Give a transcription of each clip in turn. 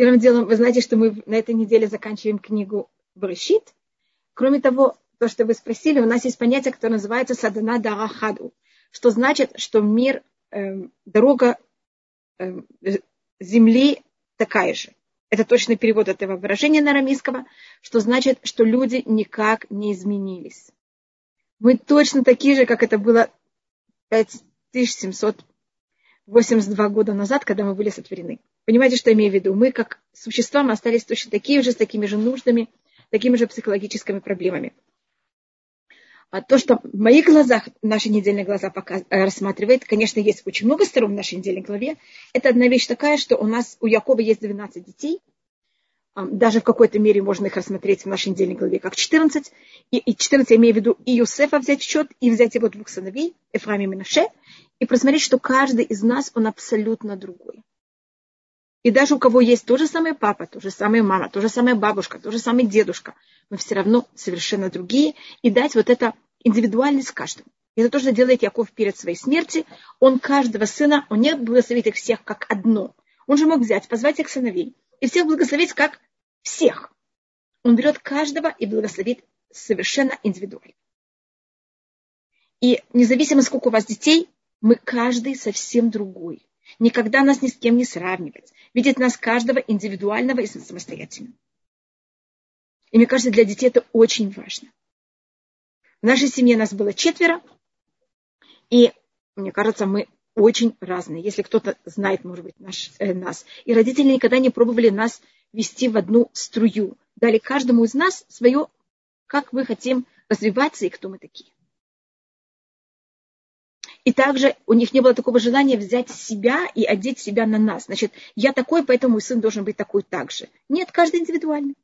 Первым делом, вы знаете, что мы на этой неделе заканчиваем книгу Брышит. Кроме того, то, что вы спросили, у нас есть понятие, которое называется садана дарахаду, что значит, что мир, э, дорога э, земли такая же. Это точный перевод этого выражения на арамейского, что значит, что люди никак не изменились. Мы точно такие же, как это было 5782 года назад, когда мы были сотворены. Понимаете, что я имею в виду? Мы, как существа, мы остались точно такие же, с такими же нуждами, такими же психологическими проблемами. А то, что в моих глазах наши недельные глаза пока э, рассматривает, конечно, есть очень много сторон в нашей недельной главе. Это одна вещь такая, что у нас, у Якова есть 12 детей. Даже в какой-то мере можно их рассмотреть в нашей недельной главе как 14. И, и 14 я имею в виду и Юсефа взять в счет, и взять его двух сыновей, Эфраим и Минаше, и просмотреть, что каждый из нас, он абсолютно другой. И даже у кого есть то же самое папа, то же самое мама, то же самое бабушка, то же самое дедушка, мы все равно совершенно другие. И дать вот это индивидуальность каждому. Это то, что делает Яков перед своей смертью. Он каждого сына, он не благословит их всех как одно. Он же мог взять, позвать их сыновей и всех благословить как всех. Он берет каждого и благословит совершенно индивидуально. И независимо, сколько у вас детей, мы каждый совсем другой. Никогда нас ни с кем не сравнивать. Видеть нас каждого индивидуального и самостоятельного. И мне кажется, для детей это очень важно. В нашей семье нас было четверо, и мне кажется, мы очень разные. Если кто-то знает, может быть, наш, э, нас. И родители никогда не пробовали нас вести в одну струю. Дали каждому из нас свое, как мы хотим развиваться и кто мы такие. И также у них не было такого желания взять себя и одеть себя на нас. Значит, я такой, поэтому мой сын должен быть такой так же. Нет, каждый индивидуальный.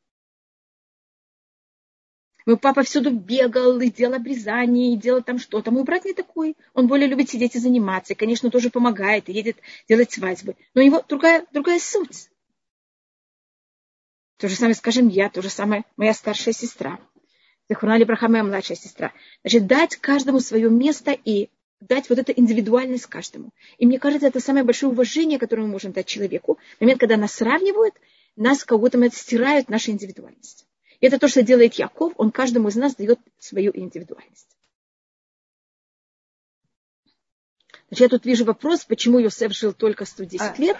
Мой папа всюду бегал и делал обрезание, и делал там что-то. Мой брат не такой. Он более любит сидеть и заниматься. И, конечно, тоже помогает, и едет делать свадьбы. Но у него другая, другая суть. То же самое, скажем, я, то же самое моя старшая сестра. Захурнали Браха, моя младшая сестра. Значит, дать каждому свое место и дать вот эту индивидуальность каждому. И мне кажется, это самое большое уважение, которое мы можем дать человеку. В момент, когда нас сравнивают, нас как будто стирают нашу индивидуальность. И это то, что делает Яков, он каждому из нас дает свою индивидуальность. Значит, я тут вижу вопрос, почему Йосеф жил только 110 а, лет.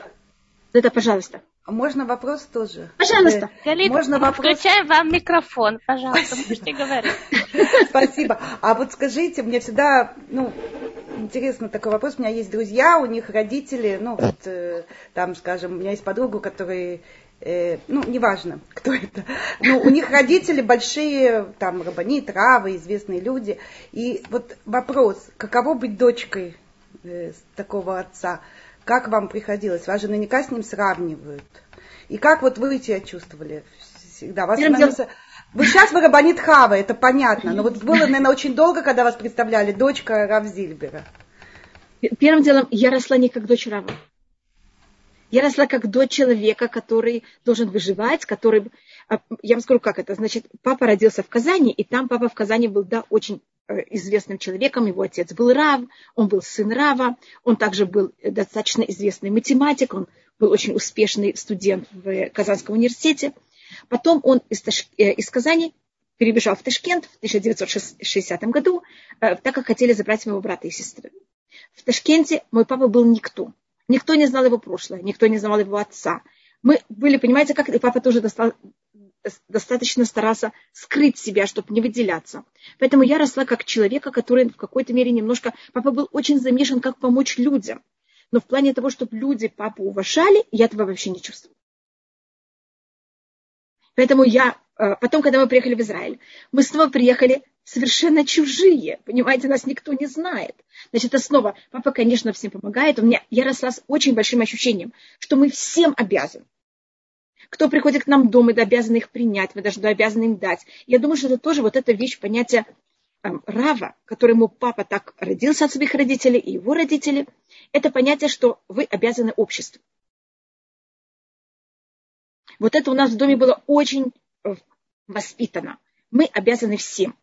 Это, пожалуйста. Можно вопрос тоже? Пожалуйста. Э, Галит, Можно вопрос? Включаем вам микрофон, пожалуйста, можете говорить. Спасибо. А вот скажите, мне всегда, ну, интересно такой вопрос. У меня есть друзья, у них родители, ну, вот, э, там, скажем, у меня есть подруга, которая э, ну, неважно, кто это, ну, у них родители большие, там, рабани, травы, известные люди. И вот вопрос, каково быть дочкой э, такого отца? Как вам приходилось? Вас же наверняка с ним сравнивают. И как вот вы себя чувствовали всегда? Вас, дел... Вы сейчас вы Рабанит Хава, это понятно. Но вот было, наверное, очень долго, когда вас представляли дочка Рав Зильбера. Первым делом, я росла не как дочь Рава. Я росла как дочь человека, который должен выживать, который... А, я вам скажу, как это. Значит, папа родился в Казани, и там папа в Казани был, да, очень известным человеком. Его отец был Рав, он был сын Рава, он также был достаточно известный математик, он был очень успешный студент в Казанском университете. Потом он из, Таш... Э, из Казани перебежал в Ташкент в 1960 году, э, так как хотели забрать моего брата и сестры. В Ташкенте мой папа был никто. Никто не знал его прошлое, никто не знал его отца. Мы были, понимаете, как и папа тоже достал, достаточно старался скрыть себя, чтобы не выделяться. Поэтому я росла как человека, который в какой-то мере немножко... Папа был очень замешан, как помочь людям. Но в плане того, чтобы люди папу уважали, я этого вообще не чувствовала. Поэтому я... Э, потом, когда мы приехали в Израиль, мы снова приехали совершенно чужие. Понимаете, нас никто не знает. Значит, это снова, папа, конечно, всем помогает. У меня, я росла с очень большим ощущением, что мы всем обязаны. Кто приходит к нам в дом, мы обязаны их принять, мы даже обязаны им дать. Я думаю, что это тоже вот эта вещь, понятие эм, рава, которому папа так родился от своих родителей и его родители, это понятие, что вы обязаны обществу. Вот это у нас в доме было очень э, воспитано. Мы обязаны всем.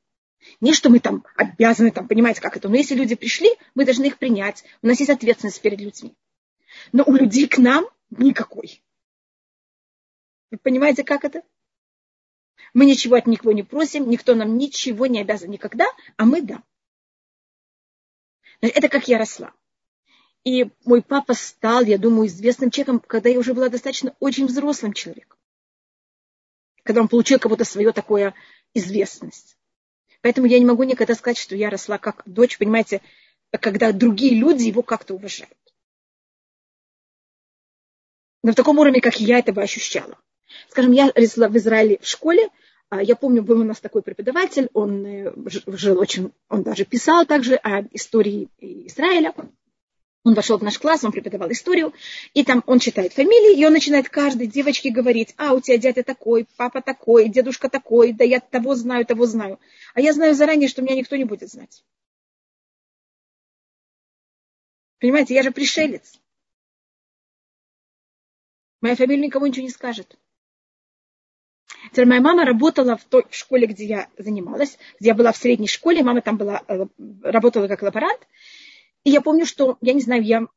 Не что мы там обязаны, там, понимаете, как это. Но если люди пришли, мы должны их принять. У нас есть ответственность перед людьми. Но у людей к нам никакой. Вы понимаете, как это? Мы ничего от никого не просим, никто нам ничего не обязан никогда, а мы да. Это как я росла. И мой папа стал, я думаю, известным человеком, когда я уже была достаточно очень взрослым человеком. Когда он получил как будто свое такое известность. Поэтому я не могу никогда сказать, что я росла как дочь, понимаете, когда другие люди его как-то уважают. Но в таком уровне, как я этого ощущала. Скажем, я росла в Израиле в школе, а, я помню, был у нас такой преподаватель, он э, жил очень, он даже писал также о истории Израиля. Он вошел в наш класс, он преподавал историю, и там он читает фамилии, и он начинает каждой девочке говорить, а, у тебя дядя такой, папа такой, дедушка такой, да я того знаю, того знаю. А я знаю заранее, что меня никто не будет знать. Понимаете, я же пришелец. Моя фамилия никому ничего не скажет. Теперь моя мама работала в той школе, где я занималась, где я была в средней школе, мама там была, э, работала как лаборант, и я помню, что, я не знаю, я,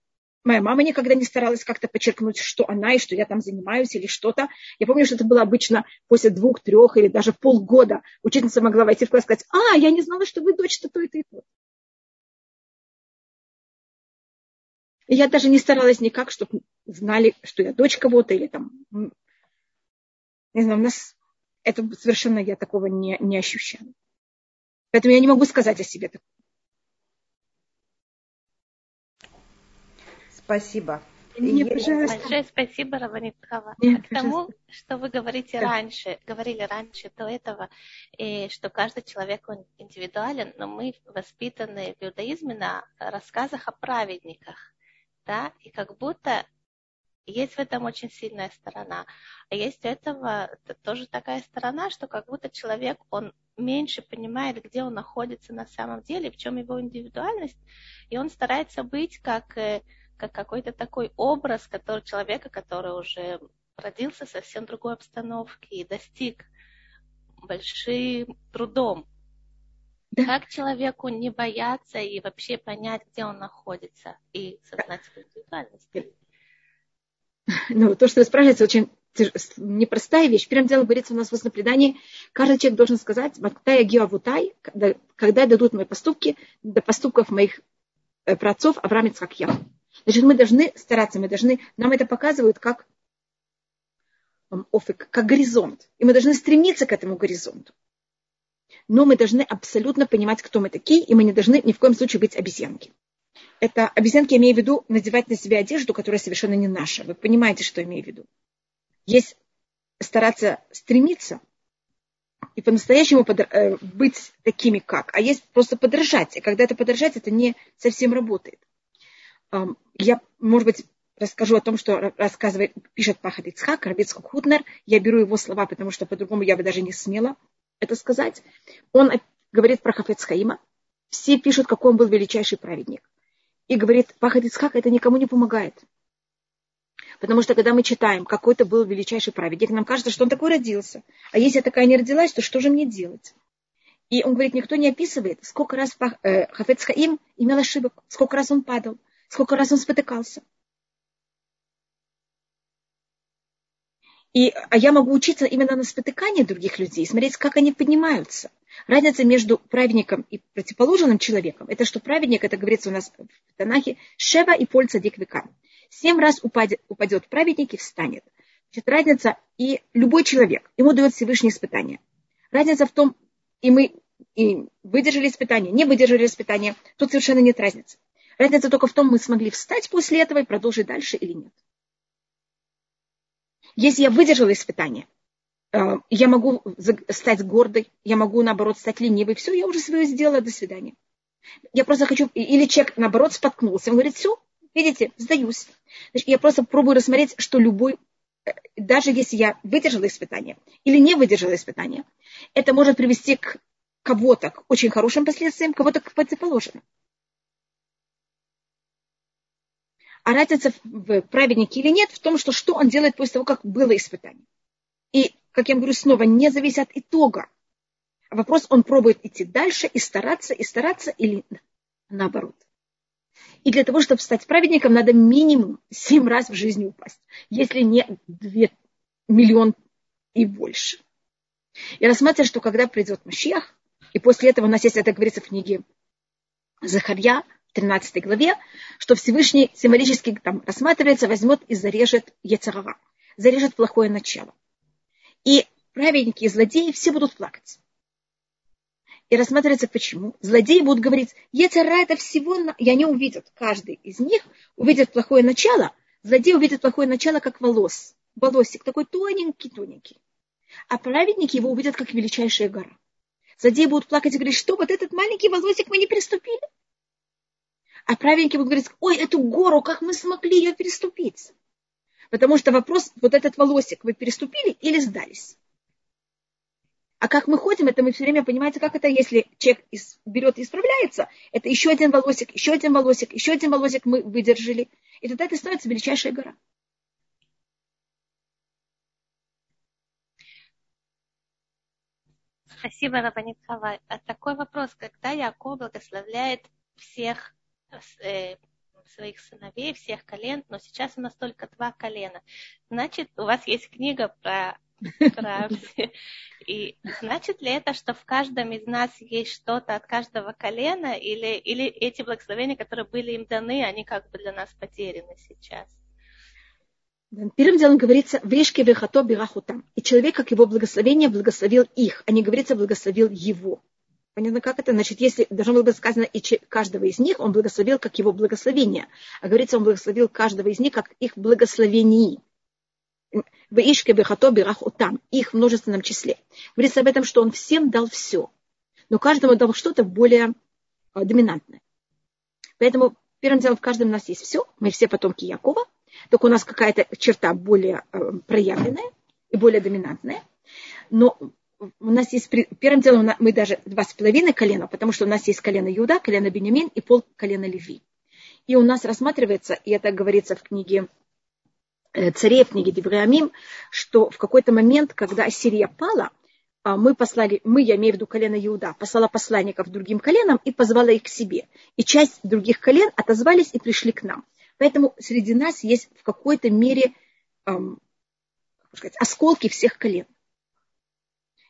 моя мама никогда не старалась как-то подчеркнуть, что она и что я там занимаюсь или что-то. Я помню, что это было обычно после двух, трех или даже полгода. Учительница могла войти в класс и сказать, а, я не знала, что вы дочь-то то и то и то. И я даже не старалась никак, чтобы знали, что я дочь кого-то или там... Не знаю, у нас это совершенно я такого не, не ощущаю. Поэтому я не могу сказать о себе такого. Спасибо. Мне, пожалуйста. Большое спасибо, Раваниткова. К тому, что вы говорите да. раньше, говорили раньше до этого, и что каждый человек он индивидуален, но мы воспитаны в иудаизме на рассказах о праведниках. Да? И как будто есть в этом очень сильная сторона. А есть у этого тоже такая сторона, что как будто человек, он меньше понимает, где он находится на самом деле, в чем его индивидуальность, и он старается быть как э, как какой-то такой образ который, человека, который уже родился в совсем другой обстановке и достиг большим трудом. Да. Как человеку не бояться и вообще понять, где он находится, и сознать свою индивидуальность? Ну, то, что вы спрашиваете, очень непростая вещь. Первым делом говорится у нас в предании, каждый человек должен сказать, когда я геавутай, когда, когда дадут мои поступки до поступков моих э, праотцов Авраам Ицхак Яху. Значит, мы должны стараться, мы должны, нам это показывают как офик, как горизонт. И мы должны стремиться к этому горизонту. Но мы должны абсолютно понимать, кто мы такие, и мы не должны ни в коем случае быть обезьянки. Это обезьянки, я имею в виду, надевать на себя одежду, которая совершенно не наша. Вы понимаете, что я имею в виду. Есть стараться стремиться и по-настоящему подр- э, быть такими как, а есть просто подражать. И когда это подражать, это не совсем работает я, может быть, расскажу о том, что рассказывает, пишет Пахат Ицхак, Рабицкак Хутнер. Я беру его слова, потому что по-другому я бы даже не смела это сказать. Он говорит про Хафецхаима. Все пишут, какой он был величайший праведник. И говорит, Пахат Ицхак это никому не помогает. Потому что когда мы читаем, какой то был величайший праведник, нам кажется, что он такой родился. А если я такая не родилась, то что же мне делать? И он говорит, никто не описывает, сколько раз э, Хафец Хаим имел ошибок, сколько раз он падал, Сколько раз он спотыкался. И, а я могу учиться именно на спотыкании других людей, смотреть, как они поднимаются. Разница между праведником и противоположным человеком, это что праведник, это говорится у нас в Танахе, Шева и Польца Диквика. Семь раз упадет, упадет праведник и встанет. Значит, разница, и любой человек, ему дает Всевышнее испытание. Разница в том, и мы и выдержали испытание, не выдержали испытание, тут совершенно нет разницы. Разница только в том, мы смогли встать после этого и продолжить дальше или нет. Если я выдержала испытание, э, я могу стать гордой, я могу, наоборот, стать ленивой. Все, я уже свое сделала, до свидания. Я просто хочу... Или человек, наоборот, споткнулся. Он говорит, все, видите, сдаюсь. Значит, я просто пробую рассмотреть, что любой, э, даже если я выдержала испытание или не выдержала испытание, это может привести к кого-то к очень хорошим последствиям, кого-то к противоположным. А разница в праведнике или нет в том, что, что он делает после того, как было испытание. И, как я говорю снова, не зависит от итога. Вопрос, он пробует идти дальше и стараться, и стараться, или наоборот. И для того, чтобы стать праведником, надо минимум семь раз в жизни упасть. Если не 2 миллион и больше. И рассматривать, что когда придет Машиах, и после этого у нас есть, это говорится в книге Захарья, 13 главе, что Всевышний символически там рассматривается, возьмет и зарежет Яцерова, зарежет плохое начало. И праведники и злодеи все будут плакать. И рассматривается почему. Злодеи будут говорить, Ецера это всего, и они увидят, каждый из них увидит плохое начало, злодей увидит плохое начало, как волос, волосик, такой тоненький-тоненький. А праведники его увидят, как величайшая гора. Злодеи будут плакать и говорить, что вот этот маленький волосик мы не приступили. А праведники будут говорить, ой, эту гору, как мы смогли ее переступить. Потому что вопрос, вот этот волосик вы переступили или сдались? А как мы ходим, это мы все время понимаете, как это, если человек берет и исправляется, это еще один волосик, еще один волосик, еще один волосик мы выдержали. И тогда это становится величайшая гора. Спасибо, Рабанит. А такой вопрос, когда Яков благословляет всех э, своих сыновей, всех колен, но сейчас у нас только два колена. Значит, у вас есть книга про и значит ли это, что в каждом из нас есть что-то от каждого колена, или, или эти благословения, которые были им даны, они как бы для нас потеряны сейчас? Первым делом говорится «Вешке вехато бирахутам». И человек, как его благословение, благословил их, а не говорится «благословил его». Понятно, как это? Значит, если должно было быть сказано и каждого из них, он благословил как его благословение. А говорится, он благословил каждого из них как их благословений в Ишке Бехато Бирах Утам, их в множественном числе. Говорится об этом, что он всем дал все, но каждому дал что-то более э, доминантное. Поэтому первым делом в каждом у нас есть все, мы все потомки Якова, только у нас какая-то черта более э, проявленная и более доминантная. Но у нас есть, первым делом мы даже два с половиной колена, потому что у нас есть колено Иуда, колено Бенямин и пол колена Леви. И у нас рассматривается, и это говорится в книге Э, царей в книге Девреамим, что в какой-то момент, когда Ассирия пала, а, мы послали, мы, я имею в виду колено Иуда, послала посланников другим коленам и позвала их к себе. И часть других колен отозвались и пришли к нам. Поэтому среди нас есть в какой-то мере эм, сказать, осколки всех колен.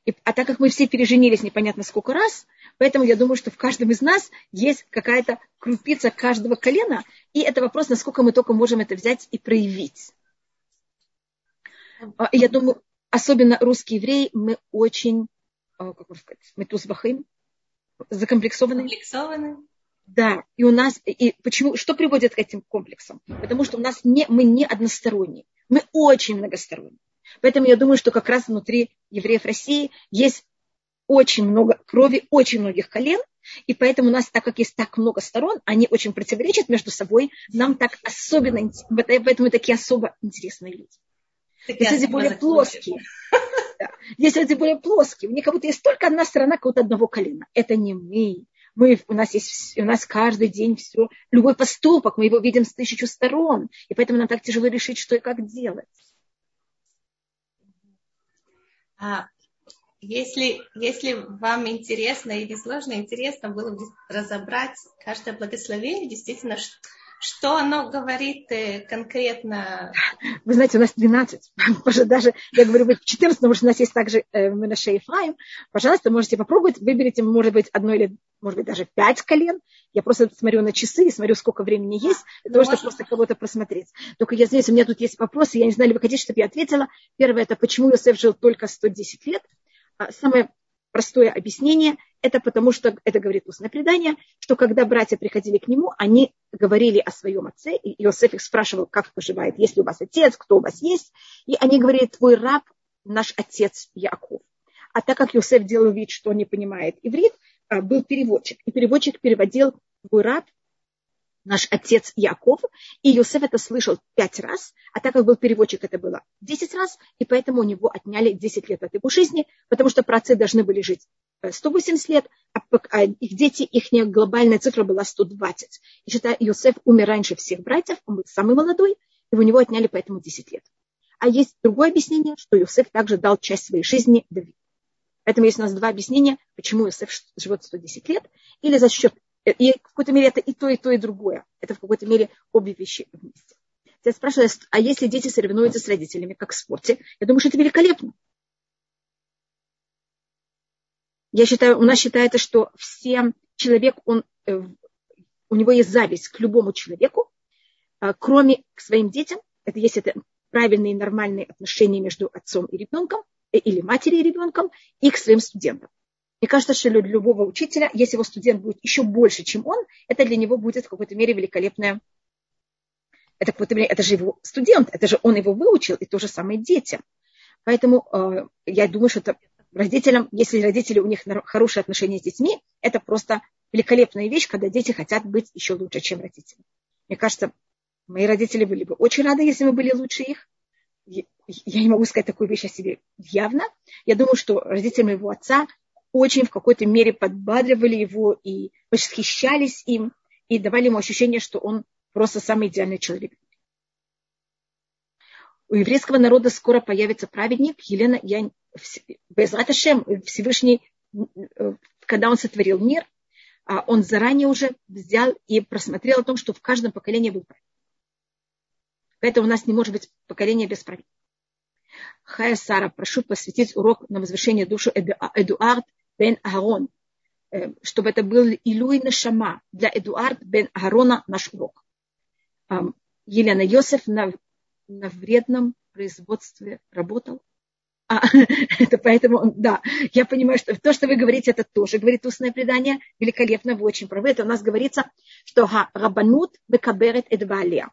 И, а так как мы все переженились непонятно сколько раз, поэтому я думаю, что в каждом из нас есть какая-то крупица каждого колена, и это вопрос, насколько мы только можем это взять и проявить. А, я думаю, особенно русские евреи, мы очень, а, как можно сказать, мы тузбахим, закомплексованы. Комплексованы. Да, и у нас, и почему, что приводит к этим комплексам? Потому что у нас не, мы не односторонние, мы очень многосторонние. Поэтому я думаю, что как раз внутри евреев России есть очень много крови, очень многих колен, и поэтому у нас, так как есть так много сторон, они очень противоречат между собой, нам так особенно, поэтому мы такие особо интересные люди. Есть люди более плоские. Да. Есть люди более плоские. У них как будто есть только одна сторона какого-то одного колена. Это не мы. Мы, у, нас есть, у нас каждый день все, любой поступок, мы его видим с тысячу сторон. И поэтому нам так тяжело решить, что и как делать. А, если, если вам интересно или сложно, интересно было бы разобрать каждое благословение, действительно, что оно говорит э, конкретно? Вы знаете, у нас 12. Даже, я говорю, быть 14, потому что у нас есть также э, Менаше и Ефраим. Пожалуйста, можете попробовать. Выберите, может быть, одно или, может быть, даже пять колен. Я просто смотрю на часы и смотрю, сколько времени есть, для того, чтобы просто кого-то просмотреть. Только я знаю, у меня тут есть вопросы, я не знаю, ли вы хотите, чтобы я ответила. Первое, это почему Иосиф жил только 110 лет. А самое простое объяснение – это потому, что это говорит устное предание, что когда братья приходили к нему, они говорили о своем отце, и Иосиф их спрашивал, как поживает, есть ли у вас отец, кто у вас есть, и они говорили, твой раб, наш отец Яков. А так как Иосиф делал вид, что не понимает иврит, а, был переводчик, и переводчик переводил твой раб, наш отец Яков, и Иосиф это слышал пять раз, а так как был переводчик, это было десять раз, и поэтому у него отняли десять лет от его жизни, потому что праотцы должны были жить 180 э, лет, а, а их дети, их глобальная цифра была 120. И считая, Иосиф умер раньше всех братьев, он был самый молодой, и у него отняли поэтому 10 лет. А есть другое объяснение, что Иосиф также дал часть своей жизни Давиду. Поэтому есть у нас два объяснения, почему Иосиф живет 110 лет, или за счет Э, и в какой-то мере это и то, и то, и другое. Это в какой-то мере обе вещи вместе. Я спрашиваю, а, а если дети соревнуются с родителями, как в спорте, я думаю, что это великолепно. Я считаю, у нас считается, что всем человек, он, э, у него есть зависть к любому человеку, а, кроме к своим детям. Это есть это правильные и нормальные отношения между отцом и ребенком э, или матерью и ребенком и к своим студентам. Мне кажется, что для любого учителя, если его студент будет еще больше, чем он, это для него будет в какой-то мере великолепное. Это, в какой-то мере, это же его студент, это же он его выучил, и то же самое детям. Поэтому э, я думаю, что это родителям, если родители, у них хорошие отношения с детьми, это просто великолепная вещь, когда дети хотят быть еще лучше, чем родители. Мне кажется, мои родители были бы очень рады, если мы были лучше их. Я не могу сказать такую вещь о себе явно. Я думаю, что родители моего отца очень в какой-то мере подбадривали его и восхищались им, и давали ему ощущение, что он просто самый идеальный человек. У еврейского народа скоро появится праведник. Елена, я, Безраташем, Всевышний, э, когда он сотворил мир, а он заранее уже взял и просмотрел о том, что в каждом поколении был праведник. Поэтому у нас не может быть поколения без праведника. Хая Сара, прошу посвятить урок на возвышение душу Эдуард бен Аарон, э, чтобы это был Илуй Нашама для Эдуард бен Аарона наш урок. Елена Йосеф на, на вредном производстве работал. А, это поэтому, да, я понимаю, что то, что вы говорите, это тоже говорит устное предание. Великолепно, вы очень правы. Это у нас говорится, что рабанут бекаберет эдбалия.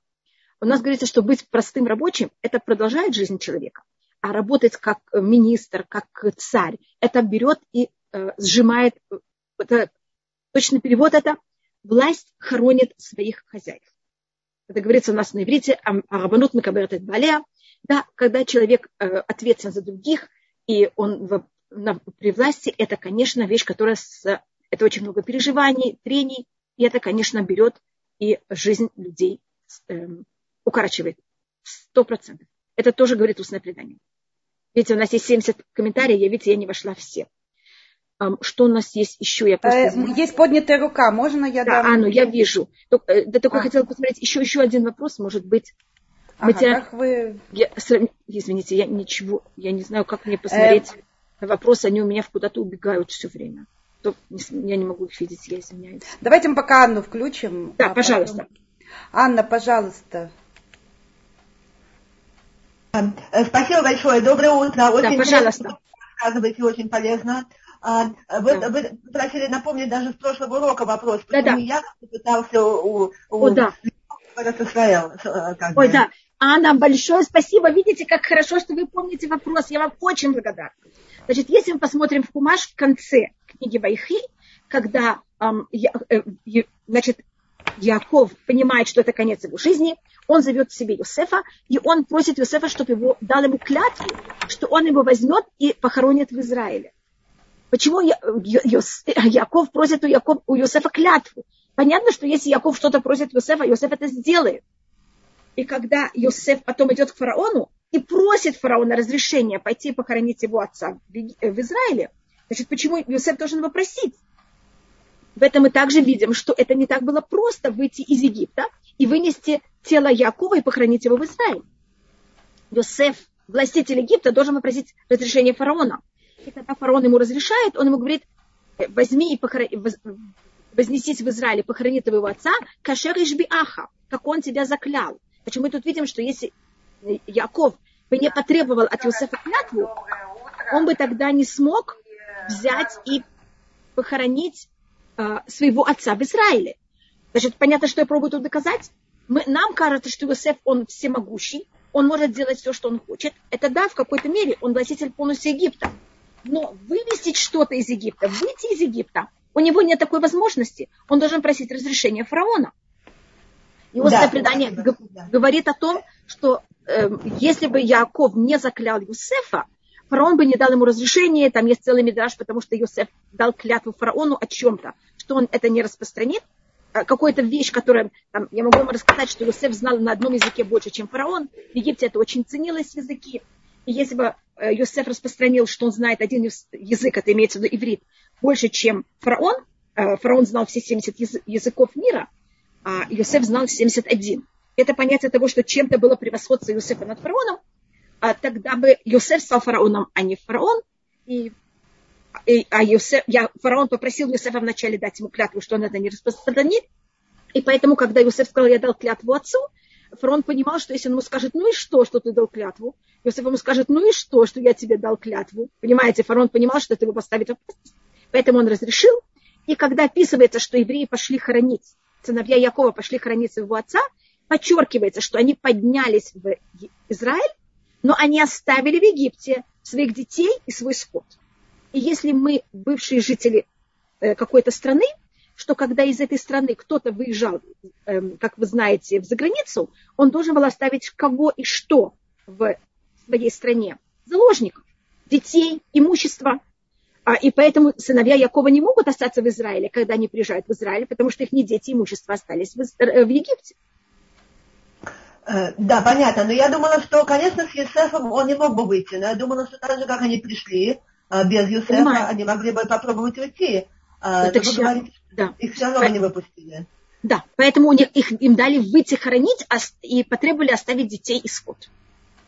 У нас говорится, что быть простым рабочим, это продолжает жизнь человека. А работать как министр, как царь, это берет и сжимает, это, точный перевод это, власть хоронит своих хозяев. Это говорится у нас на иврите, а рабанут мекаберет балея. Да, когда человек э, ответственен за других, и он в, на, при власти, это, конечно, вещь, которая с, это очень много переживаний, трений, и это, конечно, берет и жизнь людей э, укорачивает. Сто процентов. Это тоже говорит устное предание. Видите, у нас есть 70 комментариев, я, видите, я не вошла все. Что у нас есть еще? Я просто... Э, есть поднятая рука, можно я да, дам? А, ну я вижу. Э, да только а. хотела посмотреть, еще, еще один вопрос, может быть. Ага, тебя... как вы... я, извините, я ничего, я не знаю, как мне посмотреть э... вопросы, они у меня куда-то убегают все время. То, я не могу их видеть, я извиняюсь. Давайте мы пока Анну включим. Да, а пожалуйста. Потом... Анна, пожалуйста. Спасибо большое. Доброе утро. Очень да, пожалуйста. Рассказываете, очень полезно. А, вы, да. вы просили напомнить даже с прошлого урока вопрос, почему да, да. я пытался у, у О, да. Исраэл, Ой, да. Анна, большое спасибо. Видите, как хорошо, что вы помните вопрос. Я вам очень благодарна. Значит, если мы посмотрим в Кумаш в конце книги Вайхи, когда эм, я, э, значит, Яков понимает, что это конец его жизни, он зовет к себе Юсефа, и он просит Юсефа, чтобы его дал ему клятву, что он его возьмет и похоронит в Израиле. Почему Яков просит у, Яков, у Йосефа клятву? Понятно, что если Яков что-то просит Йосефа, Йосеф это сделает. И когда Йосеф потом идет к фараону и просит фараона разрешения пойти похоронить его отца в Израиле, значит, почему Йосеф должен его просить? В этом мы также видим, что это не так было просто выйти из Египта и вынести тело Якова и похоронить его в Израиле. Йосеф, властитель Египта, должен попросить разрешения фараона. И когда фараон ему разрешает, он ему говорит, «Э, возьми и похорони, вознесись в Израиле, похорони твоего отца, кашер аха, как он тебя заклял. Почему мы тут видим, что если Яков бы не потребовал от Иосифа клятву, он бы тогда не смог взять и похоронить э, своего отца в Израиле. Значит, понятно, что я пробую тут доказать. Мы, нам кажется, что Иосиф, он всемогущий, он может делать все, что он хочет. Это да, в какой-то мере он властитель полностью Египта. Но вывести что-то из Египта, выйти из Египта, у него нет такой возможности. Он должен просить разрешения фараона. И вот да, предание да, да. говорит о том, что э, если бы Яков не заклял Юсефа, фараон бы не дал ему разрешения, там есть целый мидраж, потому что Юсеф дал клятву фараону о чем-то, что он это не распространит, а какая-то вещь, которая, там, я могу вам рассказать, что Юсеф знал на одном языке больше, чем фараон, в Египте это очень ценилось языки, если бы э, Йосеф распространил, что он знает один язык, это имеется в виду иврит, больше, чем фараон, э, фараон знал все 70 языков мира, а Йосеф знал 71. Это понятие того, что чем-то было превосходство Йосефа над фараоном, а тогда бы Йосеф стал фараоном, а не фараон. И и, а Йосеф, я, фараон попросил Юсефа вначале дать ему клятву, что он это не распространит. И поэтому, когда Юсеф сказал, я дал клятву отцу, фараон понимал, что если он ему скажет, ну и что, что ты дал клятву, Юсеф ему скажет, ну и что, что я тебе дал клятву. Понимаете, фараон понимал, что это его поставит в опасность. Поэтому он разрешил. И когда описывается, что евреи пошли хоронить, сыновья Якова пошли хоронить своего отца, подчеркивается, что они поднялись в Израиль, но они оставили в Египте своих детей и свой скот. И если мы, бывшие жители э, какой-то страны, что когда из этой страны кто-то выезжал, эм, как вы знаете, в заграницу, он должен был оставить кого и что в своей стране. Заложников, детей, имущество. А, и поэтому сыновья Якова не могут остаться в Израиле, когда они приезжают в Израиль, потому что их не дети, имущество остались в, э, Египте. Э, да, понятно. Но я думала, что, конечно, с Юсефом он не мог бы выйти. Но я думала, что так же, как они пришли, э, без Юсефа, Понимаю. они могли бы попробовать уйти. Ну, так вы говорите, да. их все равно не выпустили. Да, поэтому у них, их, им дали выйти хоронить и потребовали оставить детей и скот.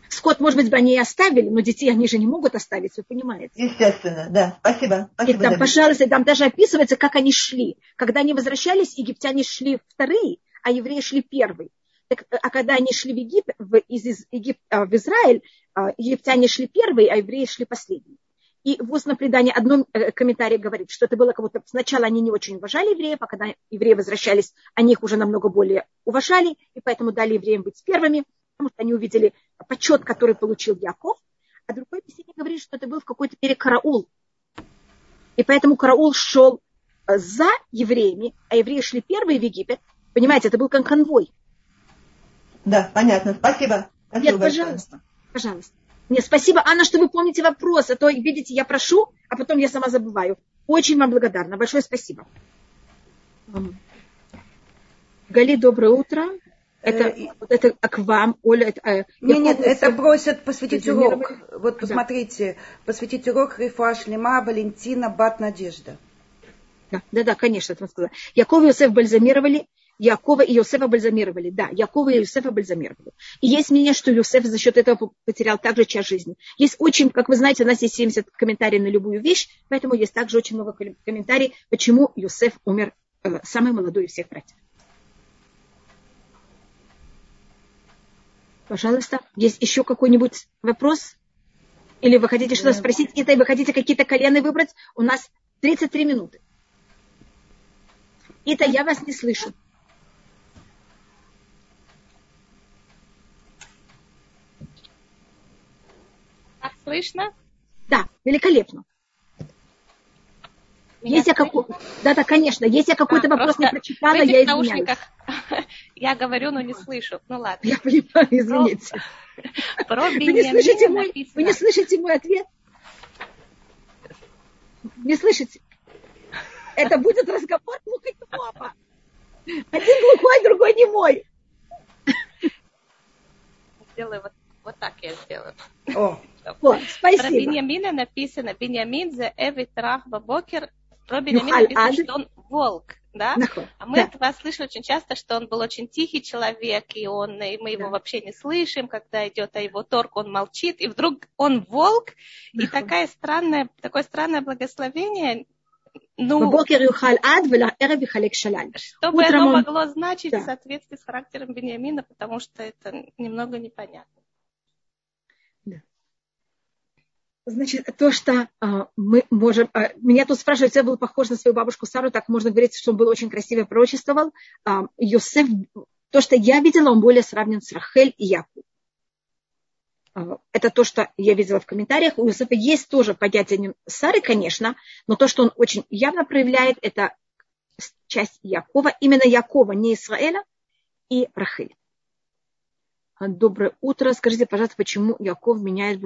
Скот, может быть, бы они и оставили, но детей они же не могут оставить, вы понимаете? Естественно, да. Спасибо. Спасибо и там, пожалуйста, там даже описывается, как они шли. Когда они возвращались, египтяне шли вторые, а евреи шли первые. Так, а когда они шли в Египет, в, из, из Егип, а, в Израиль, а, египтяне шли первые, а евреи шли последние. И в устном предании одном э, комментарии говорит, что это было как-то сначала они не очень уважали евреев, а когда евреи возвращались, они их уже намного более уважали, и поэтому дали евреям быть первыми, потому что они увидели почет, который получил Яков. А другой объяснение говорит, что это был в какой-то мере караул. И поэтому караул шел э, за евреями, а евреи шли первые в Египет. Понимаете, это был как конвой. Да, понятно. Спасибо. Спасибо Нет, большое. пожалуйста. Пожалуйста. Нет, спасибо, Анна, что вы помните вопрос. А то, видите, я прошу, а потом я сама забываю. Очень вам благодарна. Большое спасибо. Гали, доброе утро. Это, э, вот это к вам, Оля. Это, э, нет, нет, это просят посвятить урок. Вот посмотрите, да. посвятить урок Рифа Шлема, Валентина, Бат Надежда. Да, да, да, конечно, это сказала. Яков и Иосиф бальзамировали Якова и Иосифа бальзамировали. Да, Якова и Иосифа бальзамировали. И есть мнение, что Иосиф за счет этого потерял также часть жизни. Есть очень, как вы знаете, у нас есть 70 комментариев на любую вещь, поэтому есть также очень много комментариев, почему Иосиф умер э, самый молодой из всех братьев. Пожалуйста, есть еще какой-нибудь вопрос? Или вы хотите что-то спросить? Это вы хотите какие-то колены выбрать? У нас 33 минуты. Это я вас не слышу. Слышно? Да, великолепно. Меня есть я какой... Да, да, конечно. Если я какой-то а, вопрос не прочитала, я извиняюсь. Я говорю, но не слышу. Ну ладно. Я понимаю, извините. Про, про вы, не слышите мой, вы не слышите мой ответ? Не слышите? Это будет разговор глухой папа. Один глухой, другой не мой. Сделаю вот, вот так я сделаю. О. Вот, спасибо. Про Беньямина написано, Беньямин за Эвит Рах Бабокер. Про Беньямина написано, что он волк. Да? А мы да. от вас слышим очень часто, что он был очень тихий человек, и, он, и мы его да. вообще не слышим, когда идет о его торг, он молчит, и вдруг он волк, и такая странная, такое странное благословение, ну, что бы оно могло значить да. в соответствии с характером Бениамина, потому что это немного непонятно. Значит, то, что а, мы можем... А, меня тут спрашивают, я был похож на свою бабушку Сару, так можно говорить, что он был очень красиво пророчествовал. А, Йосеф, то, что я видела, он более сравнен с Рахель и Яку. А, это то, что я видела в комментариях. У Йосефа есть тоже понятие Сары, конечно, но то, что он очень явно проявляет, это часть Якова, именно Якова, не Израиля, и Рахель. Доброе утро. Скажите, пожалуйста, почему Яков меняет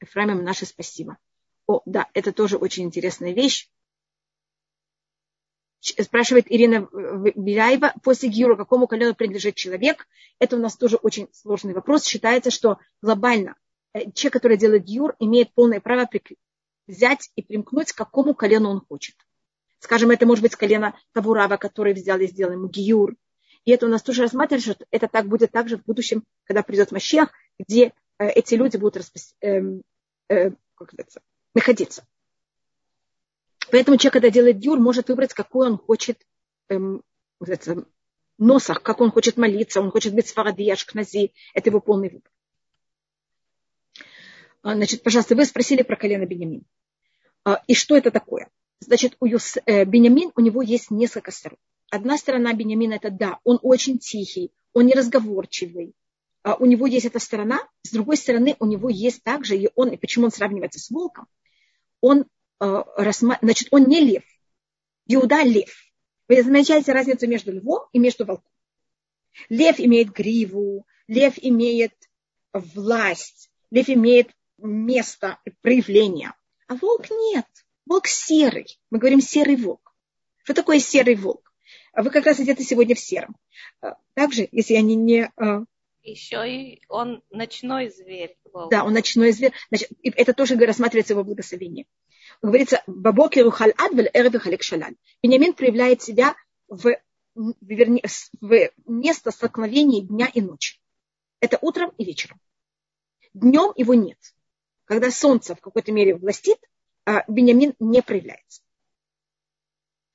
Ефраимом наше спасибо. О, да, это тоже очень интересная вещь. Спрашивает Ирина Беляева, после Гиура какому колену принадлежит человек? Это у нас тоже очень сложный вопрос. Считается, что глобально э, человек, который делает Гиур, имеет полное право взять и примкнуть к какому колену он хочет. Скажем, это может быть колено того рава, который взял и сделал ему Гиур. И это у нас тоже рассматривается, что это так будет также в будущем, когда придет Машех, где э, эти люди будут распос... эм, э, как находиться. Поэтому человек, когда делает дюр, может выбрать, какой он хочет эм, носах, как он хочет молиться, он хочет быть сфаради, ашкнази. Это его полный выбор. А, значит, пожалуйста, вы спросили про колено Бенямин. А, и что это такое? Значит, у Юс, э, Бенямин, у него есть несколько сторон. Одна сторона Бенямина это да, он очень тихий, он неразговорчивый, у него есть эта сторона, с другой стороны, у него есть также, и он, и почему он сравнивается с волком, он, э, значит, он не лев. Иуда лев. Вы замечаете разницу между львом и между волком. Лев имеет гриву, лев имеет власть, лев имеет место проявления. А волк нет. Волк серый. Мы говорим серый волк. Что такое серый волк? А вы как раз идете сегодня в сером. А, также, если я не... не а, еще и он ночной зверь. Волк. Да, он ночной зверь. Значит, это тоже рассматривается его благословение. Говорится, бабокеру халь адвель эрве халек шалаль. Бениамин проявляет себя в, вернее, в место столкновения дня и ночи. Это утром и вечером. Днем его нет. Когда солнце в какой-то мере властит, а Бениамин не проявляется.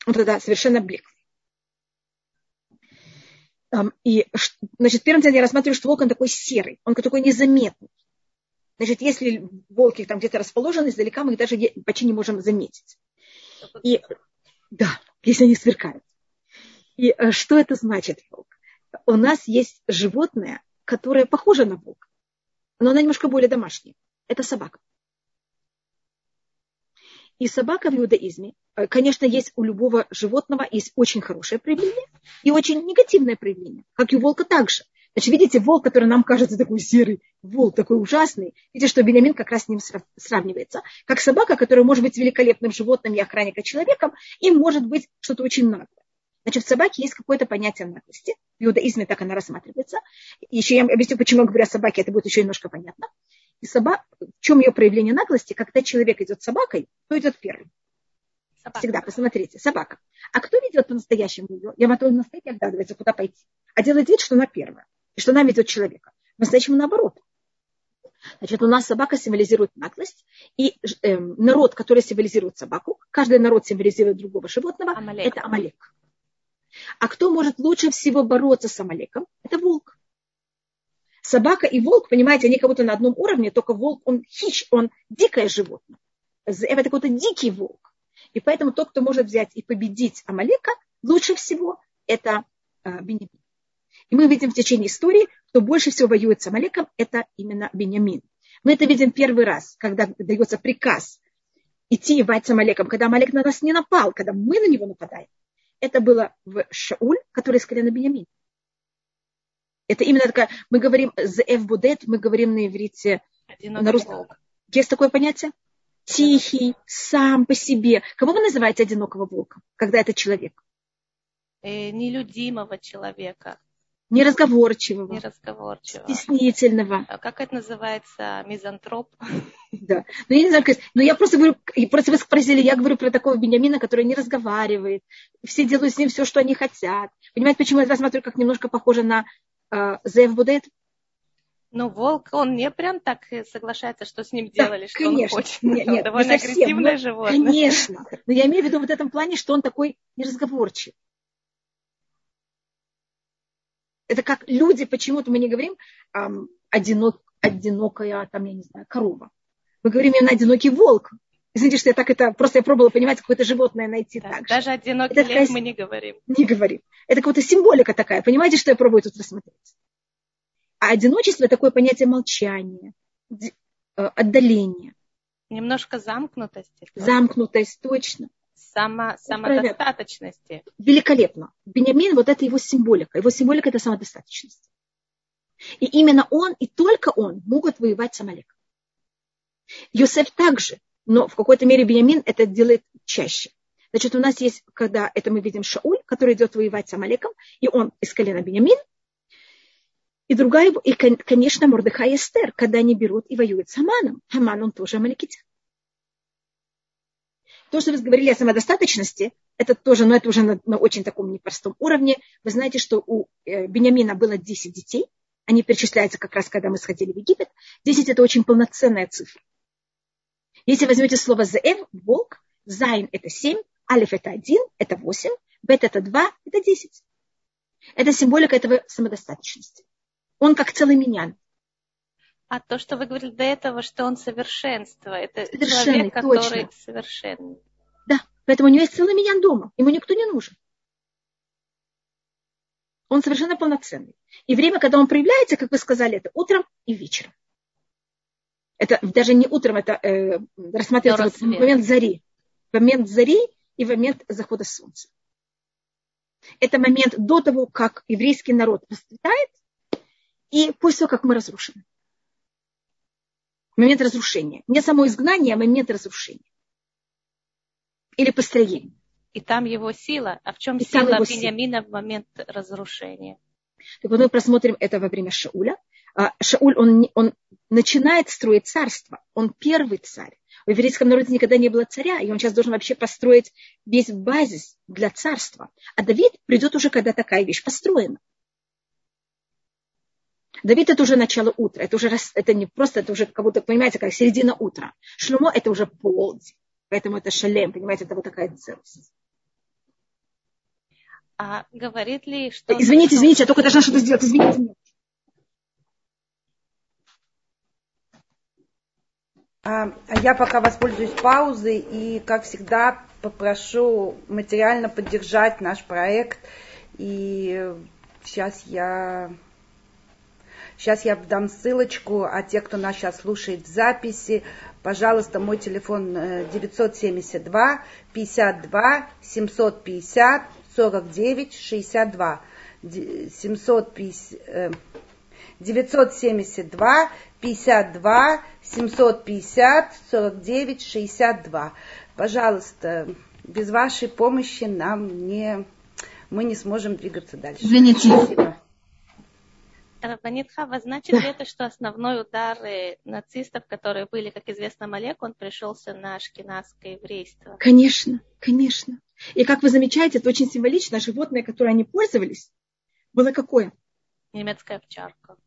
Он тогда совершенно блик. И, значит, первым делом я рассматриваю, что волк он такой серый, он такой незаметный. Значит, если волки там где-то расположены, издалека мы их даже почти не можем заметить. И, да, если они сверкают. И э, что это значит, волк? У нас есть животное, которое похоже на волка, но она немножко более домашняя. Это собака. И собака в иудаизме, э, конечно, есть у любого животного есть очень хорошее проявление и очень негативное проявление, как и у волка также. Значит, видите, волк, который нам кажется такой серый, волк такой ужасный, видите, что Бенямин как раз с ним сравнивается. Как собака, которая может быть великолепным животным и охранника человеком, и может быть что-то очень наглое. Значит, в собаке есть какое-то понятие наглости. В иудаизме так она рассматривается. Еще я объясню, почему я говорю о собаке, это будет еще немножко понятно. И собака, в чем ее проявление наглости? Когда человек идет с собакой, то идет первым. Собака. Всегда, посмотрите, собака. А кто ведет по-настоящему ее? Я мотаю на стейке, отгадывается, куда пойти. А делает вид, что она первая. И что она ведет человека. По-настоящему наоборот. Значит, у нас собака символизирует наглость, и э, народ, который символизирует собаку, каждый народ символизирует другого животного, Амалек. это Амалек. А кто может лучше всего бороться с Амалеком? Это волк собака и волк, понимаете, они как будто на одном уровне, только волк, он хищ, он дикое животное. Это какой-то дикий волк. И поэтому тот, кто может взять и победить Амалека, лучше всего это э, Бенемин. И мы видим в течение истории, кто больше всего воюет с Амалеком, это именно Бенямин. Мы это видим первый раз, когда дается приказ идти воевать с Амалеком, когда Амалек на нас не напал, когда мы на него нападаем. Это было в Шауль, который из колена Бенямин. Это именно такая, мы говорим зев будет, мы говорим на иврите, на русском. Есть такое понятие? Тихий, сам по себе. Кого вы называете одинокого волка, когда это человек? Э, нелюдимого человека. Неразговорчивого. Неразговорчивого. Стеснительного. А как это называется? Мизантроп? Да. Но я не знаю, но я просто говорю, просто вы спросили, я говорю про такого Бениамина, который не разговаривает. Все делают с ним все, что они хотят. Понимаете, почему я рассматриваю, как немножко похоже на Зев будет? Ну, волк, он не прям так соглашается, что с ним делали, да, что конечно. он хочет. Нет, нет, довольно не агрессивное но, животное. Конечно. Но я имею в виду в этом плане, что он такой неразговорчив. Это как люди, почему-то мы не говорим эм, одинок, одинокая, там, я не знаю, корова. Мы говорим именно одинокий волк. Извините, что я так это, просто я пробовала понимать, какое-то животное найти да, так Даже одинокий это лев мы не говорим. Не говорим. Это какая-то символика такая. Понимаете, что я пробую тут рассмотреть? А одиночество – такое понятие молчания, э, отдаления. Немножко замкнутости. Замкнутость, точно. Само, самодостаточности. Великолепно. Бениамин, вот это его символика. Его символика – это самодостаточность. И именно он и только он могут воевать с Амалеком. Йосеф также но в какой-то мере Бениамин это делает чаще. Значит, у нас есть, когда это мы видим Шауль, который идет воевать с Амалеком, и он из колена Бениамин. И другая, и, конечно, Мордыха и Эстер, когда они берут и воюют с Хаманом. Хаман, он тоже амаликитян. То, что вы говорили о самодостаточности, это тоже, но это уже на, на очень таком непростом уровне. Вы знаете, что у э, Бениамина было 10 детей. Они перечисляются как раз, когда мы сходили в Египет. 10 – это очень полноценная цифра. Если возьмете слово «зеэв» – волк, Зайн – это семь, Алиф – это один, это восемь, Бет – это два, это десять. Это символика этого самодостаточности. Он как целый меня. А то, что вы говорили до этого, что он совершенство, это человек, который точно. совершенный. Да, поэтому у него есть целый меня дома, ему никто не нужен. Он совершенно полноценный. И время, когда он проявляется, как вы сказали, это утром и вечером. Это даже не утром, это э, рассматривается вот момент зари. Момент зари и момент захода солнца. Это момент до того, как еврейский народ расцветает, и после того, как мы разрушены. Момент разрушения. Не само изгнание, а момент разрушения. Или построения. И там его сила. А в чем и сила Бениамина в момент разрушения? Так вот мы просмотрим это во время Шауля. А, Шауль, он, он начинает строить царство. Он первый царь. В еврейском народе никогда не было царя, и он сейчас должен вообще построить весь базис для царства. А Давид придет уже, когда такая вещь построена. Давид это уже начало утра, это уже это не просто, это уже как будто, понимаете, как середина утра. Шлюмо это уже полдень, поэтому это шалем, понимаете, это вот такая целость. А говорит ли, что... Извините, извините, я только должна что-то сделать, извините меня. А, а я пока воспользуюсь паузой и, как всегда, попрошу материально поддержать наш проект. И сейчас я Сейчас я дам ссылочку, а те, кто нас сейчас слушает в записи, пожалуйста, мой телефон 972 52 750 49 62. 750, 972 52 750 49 62. Пожалуйста, без вашей помощи нам не, мы не сможем двигаться дальше. Извините. Спасибо. Рабанитха, значит ли это, что основной удар нацистов, которые были, как известно, Малек, он пришелся на ашкенадское еврейство? Конечно, конечно. И как вы замечаете, это очень символично. Животное, которое они пользовались, было какое? Немецкая овчарка.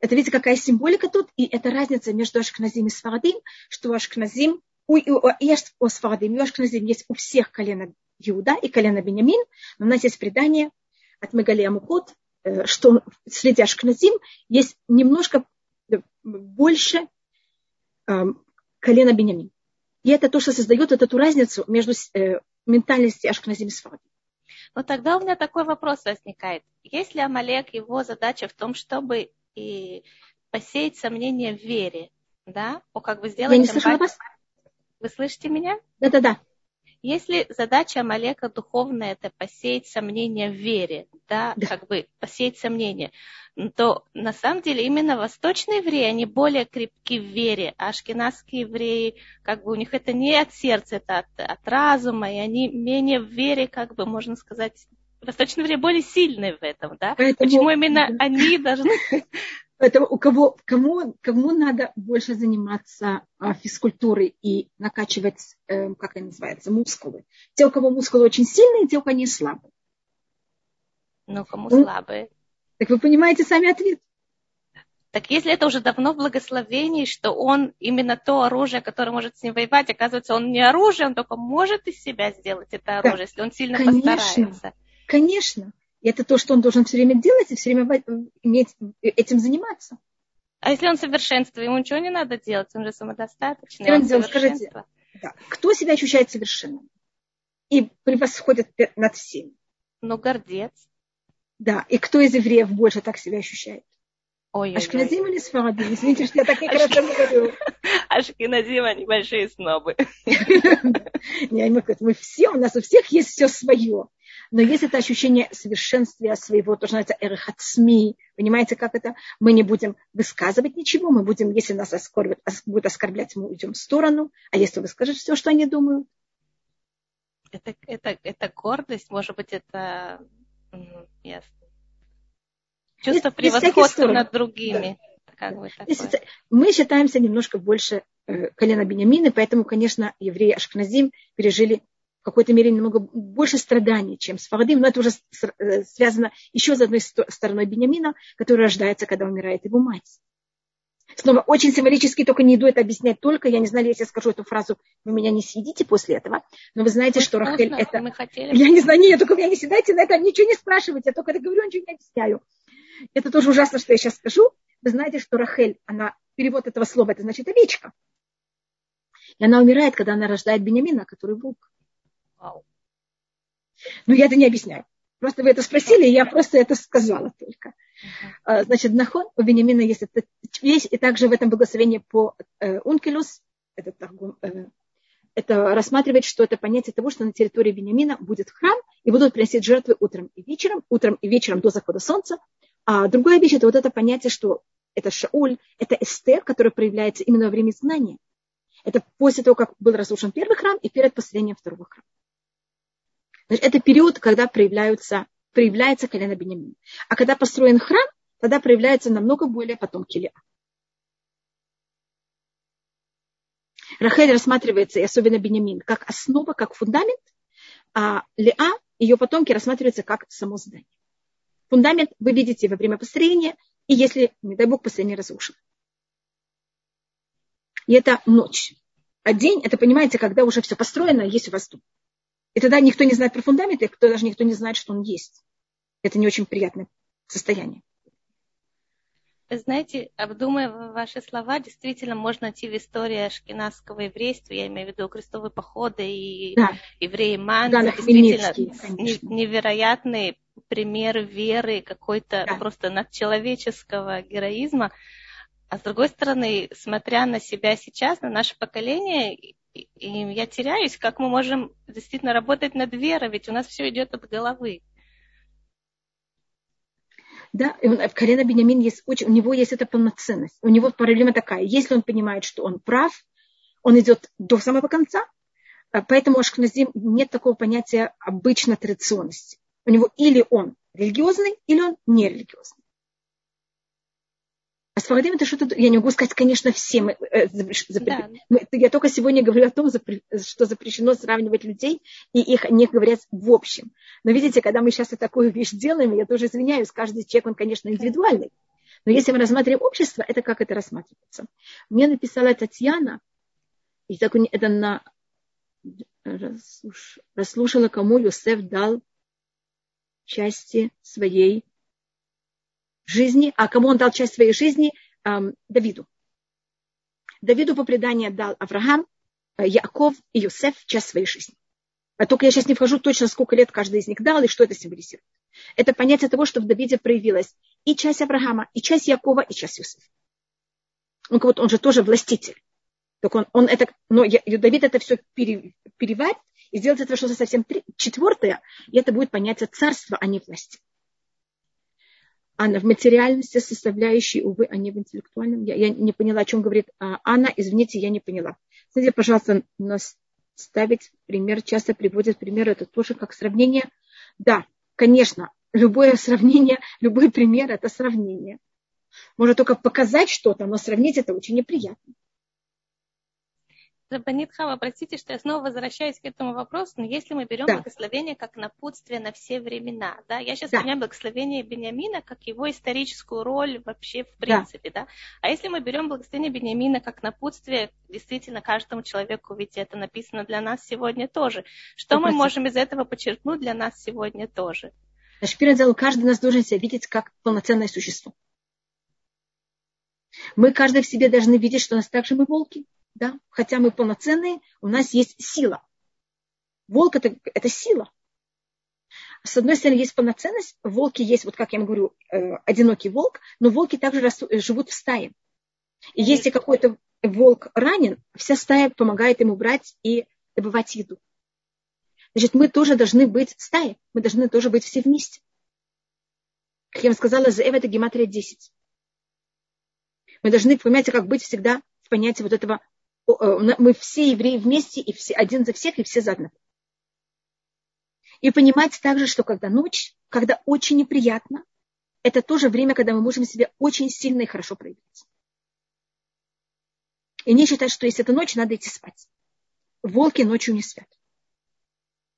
Это видите, какая символика тут, и это разница между Ашкназим и Сфарадим, что Ашкназим, у, у, у, у Сфарадим, у Ашкназим есть у всех колена Иуда и колена Бенямин, но у нас есть предание от Мегалия Мукот, э, что среди Ашкназим есть немножко э, больше э, колена Бенямин. И это то, что создает вот эту разницу между э, ментальностью Ашкназим и Сфарадим. Но тогда у меня такой вопрос возникает. Если Амалек, его задача в том, чтобы и посеять сомнения в вере, да, о как бы сделать... Я не слышала вас. Вы слышите меня? Да-да-да. Если задача Амалека духовная это посеять сомнения в вере, да, да, как бы посеять сомнения, то на самом деле именно восточные евреи, они более крепки в вере, а ашкенадские евреи, как бы у них это не от сердца, это от, от разума, и они менее в вере, как бы можно сказать, восточные евреи более сильные в этом, да? Поэтому, Почему именно они должны... Поэтому у кого, кому, кому надо больше заниматься а, физкультурой и накачивать, э, как это называется, мускулы? Те, у кого мускулы очень сильные, те, у кого они слабые. Ну, кому ну, слабые? Так вы понимаете сами ответ. Так если это уже давно в благословении, что он именно то оружие, которое может с ним воевать, оказывается, он не оружие, он только может из себя сделать это оружие, да, если он сильно конечно. постарается. Конечно. И это то, что он должен все время делать и все время иметь, этим заниматься. А если он совершенство, ему ничего не надо делать, он же самодостаточный. Что он? Скажите, да. кто себя ощущает совершенным и превосходит над всеми? Ну, гордец. Да, и кто из евреев больше так себя ощущает? Ой, Ашкеназим или Сфарадим? Извините, что я так некрасиво говорю. Ашкеназим, они большие снобы. Не, мы все, у нас у всех есть все свое. Но есть это ощущение совершенствия своего, то, что называется эрхацми. Понимаете, как это? Мы не будем высказывать ничего, мы будем, если нас оскорбят, будут оскорблять, мы уйдем в сторону. А если вы скажете все, что они думают? Это, это, это гордость, может быть, это ясно. Чувство превосходства над другими. Да. Как бы мы считаемся немножко больше э, колена Бениамина, поэтому, конечно, евреи Ашкназим пережили какой-то мере немного больше страданий, чем с Фарадим, но это уже э, связано еще с одной стороной Бениамина, который рождается, когда умирает его мать. Снова очень символически, только не иду это объяснять только. Я не знаю, если я скажу эту фразу, вы меня не съедите после этого. Но вы знаете, мы что Рахель это... Мы хотели. Я не знаю, нет, только меня не съедайте на это, ничего не спрашивайте, я только это говорю, ничего не объясняю. Это тоже ужасно, что я сейчас скажу. Вы знаете, что Рахель, она, перевод этого слова, это значит овечка. И она умирает, когда она рождает Бениамина, который волк. Вау. Но я это не объясняю. Просто вы это спросили, и я просто это сказала только. Uh-huh. Значит, нахон у Бениамина есть эта вещь, и также в этом благословении по э, Ункелус, это, э, это рассматривает, что это понятие того, что на территории Бениамина будет храм, и будут приносить жертвы утром и вечером, утром и вечером до захода солнца. А другая вещь, это вот это понятие, что это Шауль, это Эстер, который проявляется именно во время изгнания. Это после того, как был разрушен первый храм и перед построением второго храма. Это период, когда проявляются, проявляется колено Бенемин. А когда построен храм, тогда проявляется намного более потом Леа. Рахель рассматривается, и особенно Бенемин, как основа, как фундамент, а Леа, ее потомки рассматриваются как само здание. Фундамент вы видите во время построения, и если, не дай бог, построение разрушено. И это ночь. А день, это, понимаете, когда уже все построено, есть у вас дом. И тогда никто не знает про фундамент, и даже никто не знает, что он есть. Это не очень приятное состояние. Вы знаете, обдумывая ваши слова, действительно можно найти в истории ашкенадского еврейства, я имею в виду крестовые походы и да. евреи Ман, да, действительно невероятные примеры веры, какой-то да. просто надчеловеческого героизма. А с другой стороны, смотря на себя сейчас, на наше поколение, и я теряюсь, как мы можем действительно работать над верой, ведь у нас все идет от головы. Да, и он, в колено Бениамин есть очень, у него есть эта полноценность. У него проблема такая, если он понимает, что он прав, он идет до самого конца, а поэтому у Ашкназим нет такого понятия обычно традиционности. У него или он религиозный, или он нерелигиозный. А Сфарадим это что-то, я не могу сказать, конечно, всем. Э, да. Я только сегодня говорю о том, что запрещено сравнивать людей, и их не говорят в общем. Но видите, когда мы сейчас такую вещь делаем, я тоже извиняюсь, каждый человек, он, конечно, индивидуальный. Но если мы рассматриваем общество, это как это рассматривается. Мне написала Татьяна, и так это на расслушала, кому Юсеф дал части своей жизни, а кому он дал часть своей жизни? Давиду. Давиду по преданию дал Авраам, э, Яков и Юсеф часть своей жизни. А только я сейчас не вхожу точно, сколько лет каждый из них дал и что это символизирует. Это понятие того, что в Давиде проявилась и часть Авраама, и часть Якова, и часть Юсефа. Он, вот, он же тоже властитель. Так он, он это, но Давид это все пере, переварит и сделает это что-то совсем три, четвертое, и это будет понятие царства, а не власти. Анна, в материальности составляющей, увы, а не в интеллектуальном. Я, я не поняла, о чем говорит а, Анна. Извините, я не поняла. Смотрите, пожалуйста, нас ставить пример, часто приводят пример, это тоже как сравнение. Да, конечно, любое сравнение, любой пример – это сравнение. Можно только показать что-то, но сравнить это очень неприятно. Рабанит Хава, простите, что я снова возвращаюсь к этому вопросу, но если мы берем да. благословение как напутствие на все времена, да, я сейчас да. понимаю благословение Бениамина как его историческую роль вообще в принципе, да. да, а если мы берем благословение Бениамина как напутствие действительно каждому человеку, ведь это написано для нас сегодня тоже, что Спасибо. мы можем из этого подчеркнуть для нас сегодня тоже? Значит, первое дело, каждый из нас должен себя видеть как полноценное существо. Мы каждый в себе должны видеть, что у нас также мы волки да, хотя мы полноценные, у нас есть сила. Волк это, это сила. С одной стороны, есть полноценность, волки есть, вот как я говорю, э, одинокий волк, но волки также живут в стае. И если какой-то волк ранен, вся стая помогает ему брать и добывать еду. Значит, мы тоже должны быть стаей, мы должны тоже быть все вместе. Как я вам сказала, за это гематрия 10. Мы должны, понимаете, как быть всегда в понятии вот этого мы все евреи вместе, и все, один за всех, и все за одного. И понимать также, что когда ночь, когда очень неприятно, это тоже время, когда мы можем себя очень сильно и хорошо проявить. И не считать, что если это ночь, надо идти спать. Волки ночью не спят.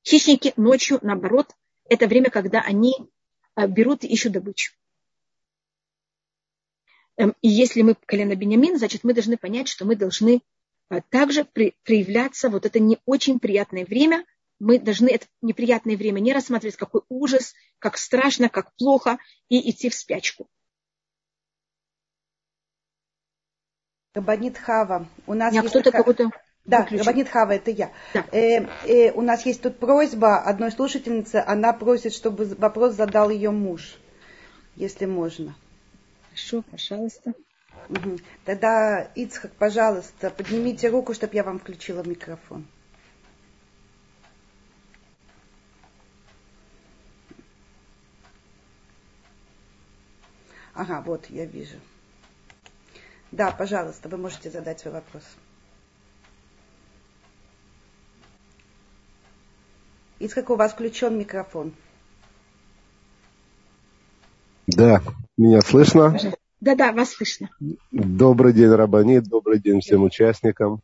Хищники ночью, наоборот, это время, когда они э, берут и ищут добычу. Эм, и если мы колено Бениамин, значит, мы должны понять, что мы должны а, также проявляться вот это не очень приятное время. Мы должны это неприятное время не рассматривать, какой ужас, как страшно, как плохо, и идти в спячку. Рабанит Хава. У нас я кто-то такая... кого-то да, Рабанит Хава, это я. Да. Э, э, у нас есть тут просьба одной слушательницы, она просит, чтобы вопрос задал ее муж, если можно. Хорошо, пожалуйста. Тогда, Ицхак, пожалуйста, поднимите руку, чтобы я вам включила микрофон. Ага, вот, я вижу. Да, пожалуйста, вы можете задать свой вопрос. Ицхак, у вас включен микрофон. Да, меня слышно? Да, да, вас слышно. Добрый день, Рабанит, добрый день всем участникам.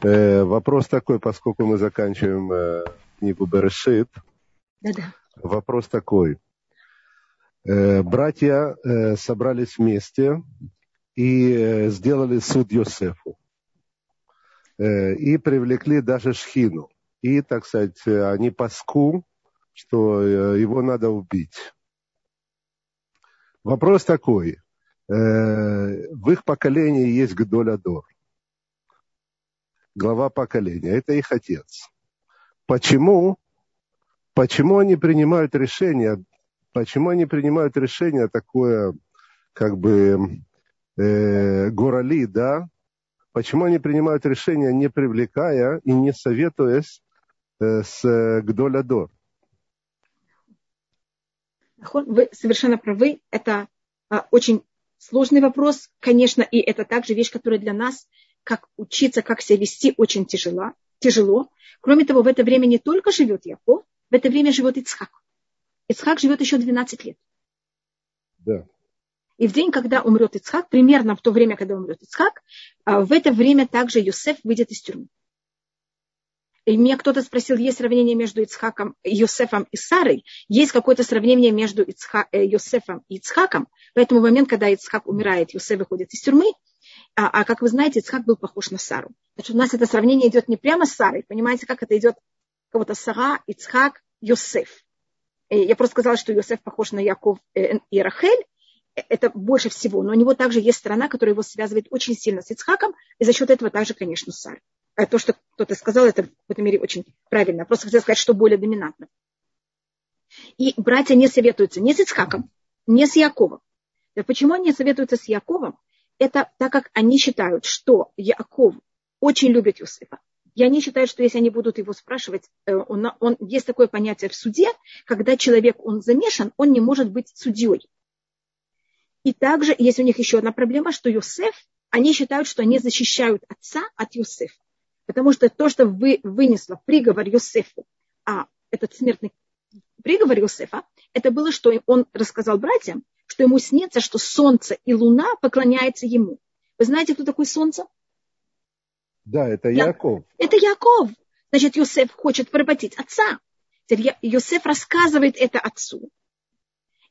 Э, вопрос такой, поскольку мы заканчиваем э, книгу Берешит. Да, да. Вопрос такой. Э, братья э, собрались вместе и э, сделали суд Йосефу. Э, и привлекли даже Шхину. И, так сказать, они паску, что э, его надо убить. Вопрос такой. Э, в их поколении есть Гдолядор. Глава поколения. Это их отец. Почему? Почему они принимают решение, почему они принимают решение такое, как бы, э, горали, да? Почему они принимают решение, не привлекая и не советуясь э, с Гдолядор? Вы совершенно правы. Это а, очень сложный вопрос, конечно, и это также вещь, которая для нас, как учиться, как себя вести, очень тяжело. тяжело. Кроме того, в это время не только живет Яков, в это время живет Ицхак. Ицхак живет еще 12 лет. Да. И в день, когда умрет Ицхак, примерно в то время, когда умрет Ицхак, а, в это время также Юсеф выйдет из тюрьмы. И меня кто-то спросил, есть сравнение между Ицхаком, Йосефом и Сарой? Есть какое-то сравнение между Ицха, э, Йосефом и Ицхаком? Поэтому в момент, когда Ицхак умирает, Йосеф выходит из тюрьмы, а, а как вы знаете, Ицхак был похож на Сару. Значит, у нас это сравнение идет не прямо с Сарой. Понимаете, как это идет? Кого-то Сара, Ицхак, Йосеф. Я просто сказала, что Йосеф похож на Яков э, и Рахель. Э, это больше всего. Но у него также есть сторона, которая его связывает очень сильно с Ицхаком. И за счет этого также, конечно, с Сарой. А то, что кто-то сказал, это в какой-то мере очень правильно. Просто хотел сказать, что более доминантно. И братья не советуются ни с Ицхаком, ни с Яковом. Почему они советуются с Яковом? Это так как они считают, что Яков очень любит Юсефа. И они считают, что если они будут его спрашивать, э, он, он, есть такое понятие в суде, когда человек, он замешан, он не может быть судьей. И также есть у них еще одна проблема, что Юсеф, они считают, что они защищают отца от Юсефа. Потому что то, что вы, вынесло приговор Йосефу, а этот смертный приговор Йосефа, это было, что он рассказал братьям, что ему снится, что солнце и луна поклоняются ему. Вы знаете, кто такой солнце? Да, это Яков. Это Яков. Значит, Йосеф хочет поработить отца. Теперь Йосеф рассказывает это отцу.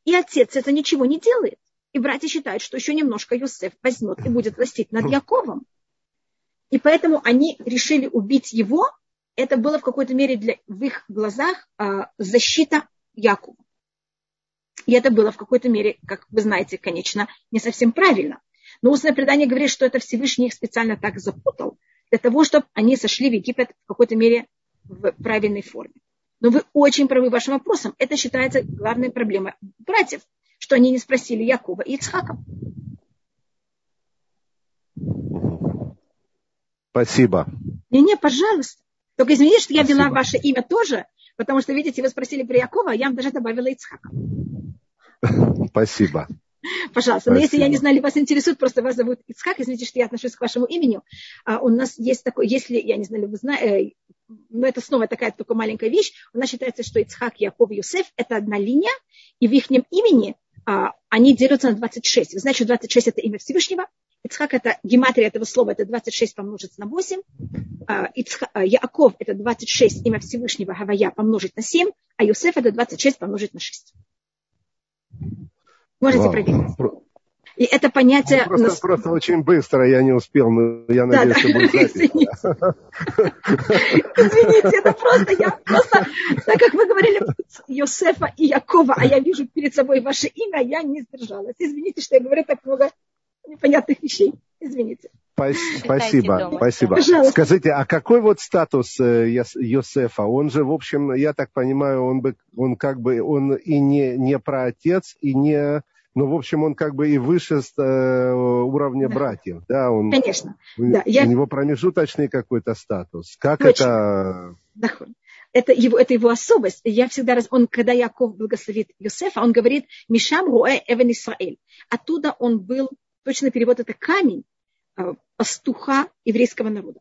И отец это ничего не делает. И братья считают, что еще немножко Йосеф возьмет и будет властить над Яковом. И поэтому они решили убить его. Это было в какой-то мере для, в их глазах а, защита Якова. И это было в какой-то мере, как вы знаете, конечно, не совсем правильно. Но устное предание говорит, что это Всевышний их специально так запутал, для того, чтобы они сошли в Египет в какой-то мере в правильной форме. Но вы очень правы вашим вопросом. Это считается главной проблемой братьев, что они не спросили Якова и Ицхака. Спасибо. Не-не, пожалуйста. Только извините, что я Спасибо. вела ваше имя тоже, потому что, видите, вы спросили про Якова, а я вам даже добавила Ицхака. Спасибо. Пожалуйста. Спасибо. Но если я не знаю, вас интересует, просто вас зовут Ицхак, извините, что я отношусь к вашему имени. А у нас есть такой, если, я не знаю, вы знаете, э, но это снова такая только маленькая вещь, у нас считается, что Ицхак, Яков Юсеф – это одна линия, и в их имени а, они делятся на 26. Вы знаете, что 26 – это имя Всевышнего, Ицхак это гематрия этого слова, это 26 помножить на 8. А, Ицха, а, Яаков это 26 имя Всевышнего Гавая помножить на 7, а Юсеф это 26 помножить на 6. Можете Вау. проверить. И это понятие... Просто, просто очень быстро, я не успел, но я надеюсь, да, что будет запись. Извините. это просто, я просто, так как вы говорили Йосефа и Якова, а я вижу перед собой ваше имя, я не сдержалась. Извините, что я говорю так много непонятных вещей. Извините. Спасибо, спасибо. Пожалуйста. Скажите, а какой вот статус э, Йосефа? Он же, в общем, я так понимаю, он бы, он как бы, он и не, не про отец, и не, ну, в общем, он как бы и выше э, уровня да. братьев, да? Он, Конечно. У, да, я... у него промежуточный какой-то статус. Как Точно. это? Это его, это его особость. Я всегда, раз, он, когда Яков благословит Йосефа, он говорит, Мишам Руэ Эвен Исраэль. Оттуда он был, точно перевод это камень, Э, пастуха еврейского народа.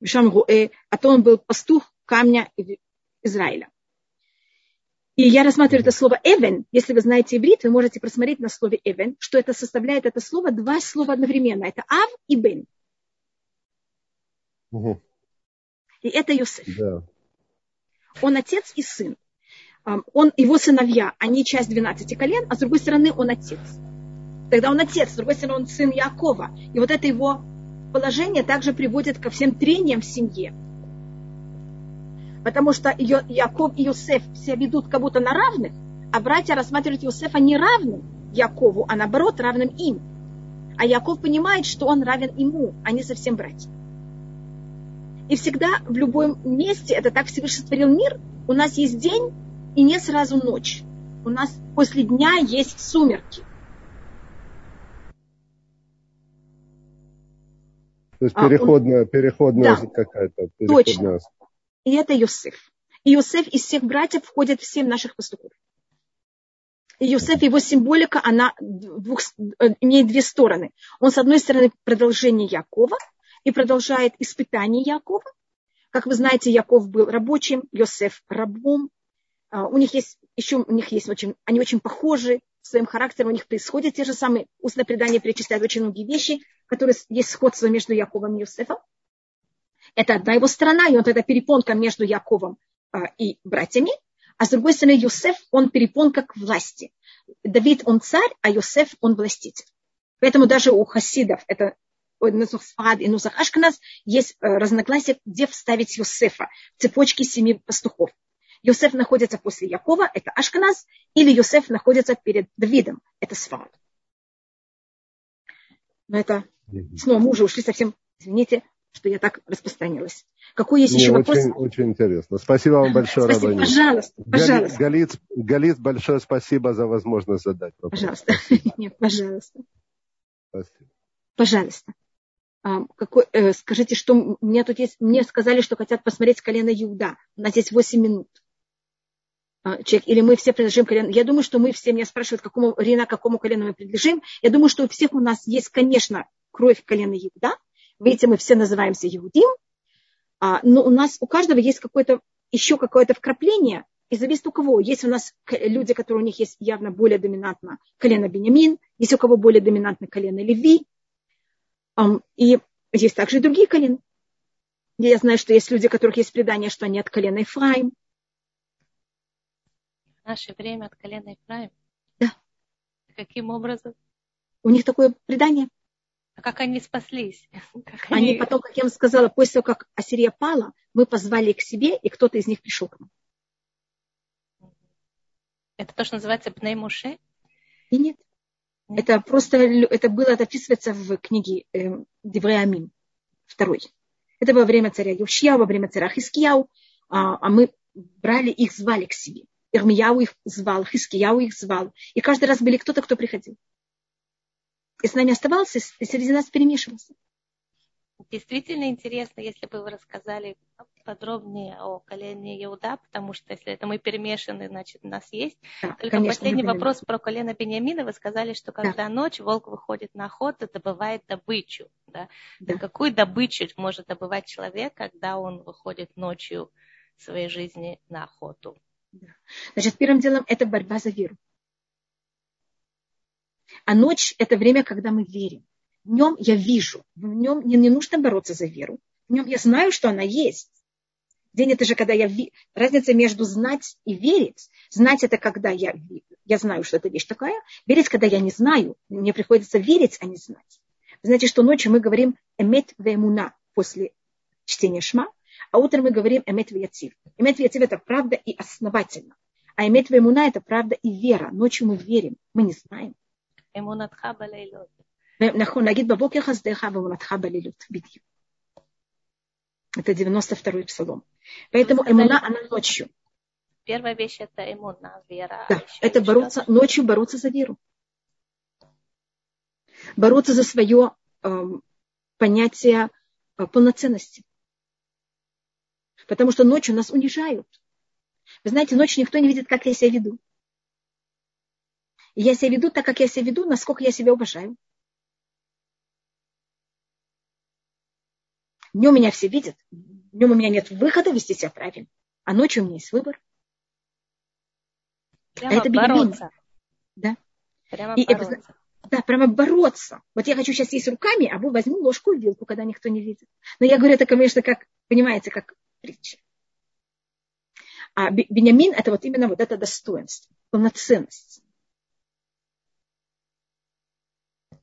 Мишам Руэ, а то он был пастух камня Израиля. И я рассматриваю это слово «эвен». Если вы знаете иврит, вы можете просмотреть на слове «эвен», что это составляет это слово два слова одновременно. Это «ав» и «бен». Угу. И это Йосеф. Да. Он отец и сын. Он, его сыновья, они часть 12 колен, а с другой стороны он отец. Тогда он отец, с другой стороны, он сын Якова. И вот это его положение также приводит ко всем трениям в семье. Потому что Яков и Иосиф все ведут как будто на равных, а братья рассматривают Иосифа не равным Якову, а наоборот равным им. А Яков понимает, что он равен ему, а не совсем братьям. И всегда в любом месте, это так Всевышний сотворил мир, у нас есть день и не сразу ночь. У нас после дня есть сумерки. То есть переходная, а, он... переходная да, какая-то. Точно. И это Йосеф. И Йосеф из всех братьев входит в семь наших пастухов. И Йосеф, его символика, она двух, э, имеет две стороны. Он, с одной стороны, продолжение Якова и продолжает испытание Якова. Как вы знаете, Яков был рабочим, Йосеф рабом. А, у них есть еще, у них есть очень, они очень похожи своим характером, у них происходят те же самые, устное предание перечисляет очень многие вещи, которые есть сходство между Яковом и Иосифом. Это одна его сторона, и он тогда перепонка между Яковом а, и братьями. А с другой стороны, Йосеф, он перепонка к власти. Давид, он царь, а Йосеф, он властитель. Поэтому даже у хасидов, это Нусах Сфад и Нусах Ашканаз, есть э, разногласия, где вставить Йосефа в цепочке семи пастухов. Йосеф находится после Якова, это Ашканаз, или Йосеф находится перед Давидом, это Сфад. Но это снова мы уже ушли совсем, извините, что я так распространилась. Какой есть Не, еще очень, вопрос? Очень интересно. Спасибо вам большое, спасибо. Рабанит. Пожалуйста, пожалуйста. Галит, Галит, большое спасибо за возможность задать вопрос. Пожалуйста. Нет, пожалуйста. Спасибо. Пожалуйста. А, какой, э, скажите, что мне тут есть, мне сказали, что хотят посмотреть колено Иуда. У нас есть 8 минут. А, человек, или мы все принадлежим колену. Я думаю, что мы все, меня спрашивают, какому, Рина, какому колену мы принадлежим. Я думаю, что у всех у нас есть, конечно, кровь колена Иуда. Видите, мы все называемся Иудим. А, но у нас, у каждого есть какое-то, еще какое-то вкрапление. И зависит у кого. Есть у нас люди, которые у них есть явно более доминантно колено Бенямин, есть у кого более доминантно колено Леви. И есть также и другие колена. Я знаю, что есть люди, у которых есть предание, что они от колена Ефраим наше время от колена Ифраим? Да. Каким образом? У них такое предание. А как они спаслись? Как они... они потом, как я вам сказала, после того, как Ассирия пала, мы позвали их к себе, и кто-то из них пришел к нам. Это то, что называется Пнеймуше? И нет. нет. Это просто, это было, это описывается в книге э, Девреамим, второй. Это во время царя Юшья, во время царя Хискияу, а, а мы брали их, звали к себе. Ирмияу их звал, Хискияу их звал. И каждый раз были кто-то, кто приходил. И с нами оставался, и среди нас перемешивался. Действительно интересно, если бы вы рассказали подробнее о колене Иуда, потому что если это мы перемешаны, значит, у нас есть. Да, Только конечно, последний вопрос про колено Бениамина. Вы сказали, что когда да. ночь волк выходит на охоту, добывает добычу. Да? Да. какую добычу может добывать человек, когда он выходит ночью своей жизни на охоту? Значит, первым делом это борьба за веру. А ночь – это время, когда мы верим. В нем я вижу, в нем мне не нужно бороться за веру. В нем я знаю, что она есть. День – это же когда я... Разница между знать и верить. Знать – это когда я я знаю, что это вещь такая. Верить, когда я не знаю, мне приходится верить, а не знать. Вы знаете, что ночью мы говорим эмет вемуна после чтения шма, а утром мы говорим эмет вяцив. Эмет вяцив это правда и основательно. А эмет вемуна это правда и вера. Ночью мы верим, мы не знаем. אמונתך בלילות. נכון, להגיד בבוקר חסדיך ואמונתך בלילות, בדיוק. Это 92-й псалом. Поэтому эмуна, она ночью. Первая вещь это эмуна, вера. Да, это бороться, ночью бороться за веру. Бороться за свое э, понятие э, полноценности. Потому что ночью нас унижают. Вы знаете, ночью никто не видит, как я себя веду. И я себя веду так, как я себя веду, насколько я себя уважаю. Днем меня все видят. Днем у меня нет выхода вести себя правильно. А ночью у меня есть выбор. Прямо а это бороться. Да. Прямо и бороться. Это, да, прямо бороться. Вот я хочу сейчас есть руками, а возьму ложку и вилку, когда никто не видит. Но я говорю это, конечно, как, понимаете, как притча. А Бенямин – это вот именно вот это достоинство, полноценность.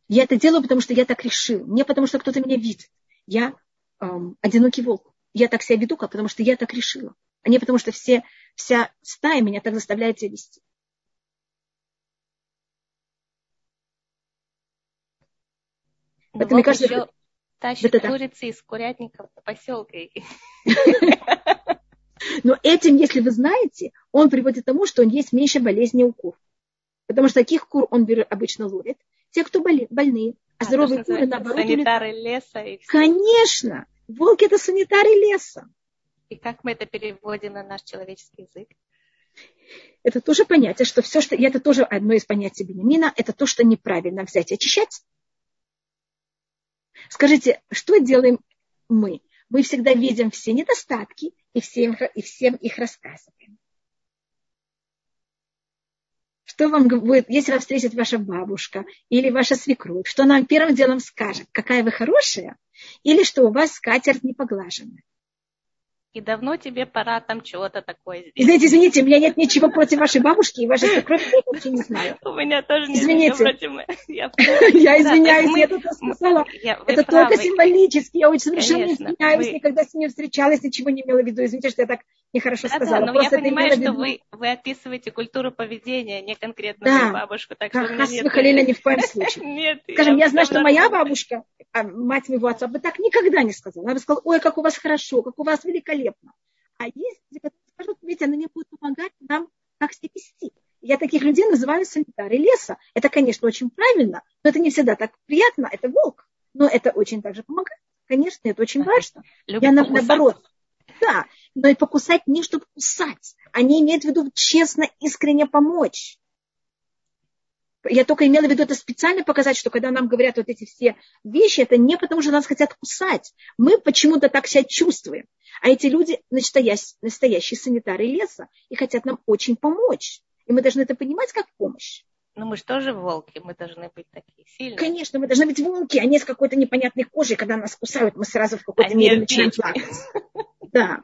Я это делаю, потому что я так решил. Не потому, что кто-то меня видит. Я эм, одинокий волк. Я так себя веду, потому что я так решила. А не потому, что все, вся стая меня так заставляет себя вести. Но Это, мне кажется, еще тащит это, курицы из курятников в поселке. Но этим, если вы знаете, он приводит к тому, что он есть меньше болезней у кур. Потому что таких кур он обычно ловит. Те, кто боли, больные. А, а здоровые куры, наоборот. Санитары леса. И все. Конечно. Волки – это санитары леса. И как мы это переводим на наш человеческий язык? Это тоже понятие, что все, что... Это тоже одно из понятий Бенемина, это то, что неправильно взять и очищать. Скажите, что делаем мы? Мы всегда видим все недостатки и всем, и всем их рассказываем. Что вам будет, если вас встретит ваша бабушка или ваша свекровь, что она вам первым делом скажет, какая вы хорошая, или что у вас скатерть не поглаженная и давно тебе пора там чего-то такое сделать. Извините, извините, у меня нет ничего против вашей бабушки и вашей свекрови, я вообще не знаю. У меня тоже нет извините. против. Я, я извиняюсь, я тут сказала. Это только символически, я очень совершенно не извиняюсь, никогда с ней встречалась, ничего не имела в виду. Извините, что я так нехорошо сказала. но я понимаю, что вы, вы описываете культуру поведения, не конкретно да. бабушку. Так что Хас нет... ни в коем случае. Нет, Скажем, я, я знаю, что моя бабушка, а мать моего отца, бы так никогда не сказала. Она бы сказала, ой, как у вас хорошо, как у вас великолепно. А есть люди, которые скажут, видите, она не будет помогать нам, как себя вести. Я таких людей называю санитары леса. Это, конечно, очень правильно, но это не всегда так приятно. Это волк. Но это очень также помогает. Конечно, это очень важно. Любит Я на, наоборот. Да, но и покусать не чтобы кусать. Они имеют в виду честно, искренне помочь. Я только имела в виду это специально показать, что когда нам говорят вот эти все вещи, это не потому, что нас хотят кусать. Мы почему-то так себя чувствуем. А эти люди настоящие, настоящие санитары леса и хотят нам очень помочь. И мы должны это понимать как помощь. Но мы же тоже волки, мы должны быть такие сильные. Конечно, мы должны быть волки, а не с какой-то непонятной кожей, когда нас кусают, мы сразу в какой-то а мере начинаем плакать. Да.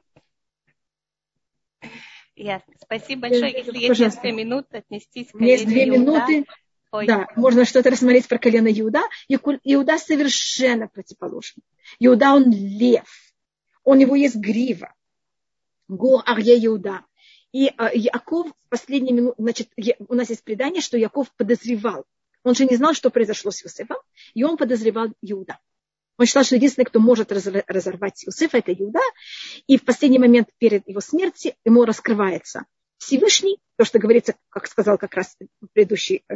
Ясно. Спасибо большое. Если есть несколько минут, отнестись к Есть две минуты. Ой. Да, можно что-то рассмотреть про колено Иуда. Иуда совершенно противоположен. Иуда, он лев. У него есть грива. Го Арье Иуда. И а, Яков в последние минуты, значит, у нас есть предание, что Яков подозревал. Он же не знал, что произошло с Иосифом, и он подозревал Иуда. Он считал, что единственный, кто может разорвать Иосифа, это Иуда. И в последний момент перед его смертью ему раскрывается Всевышний, то, что говорится, как сказал как раз предыдущий, э,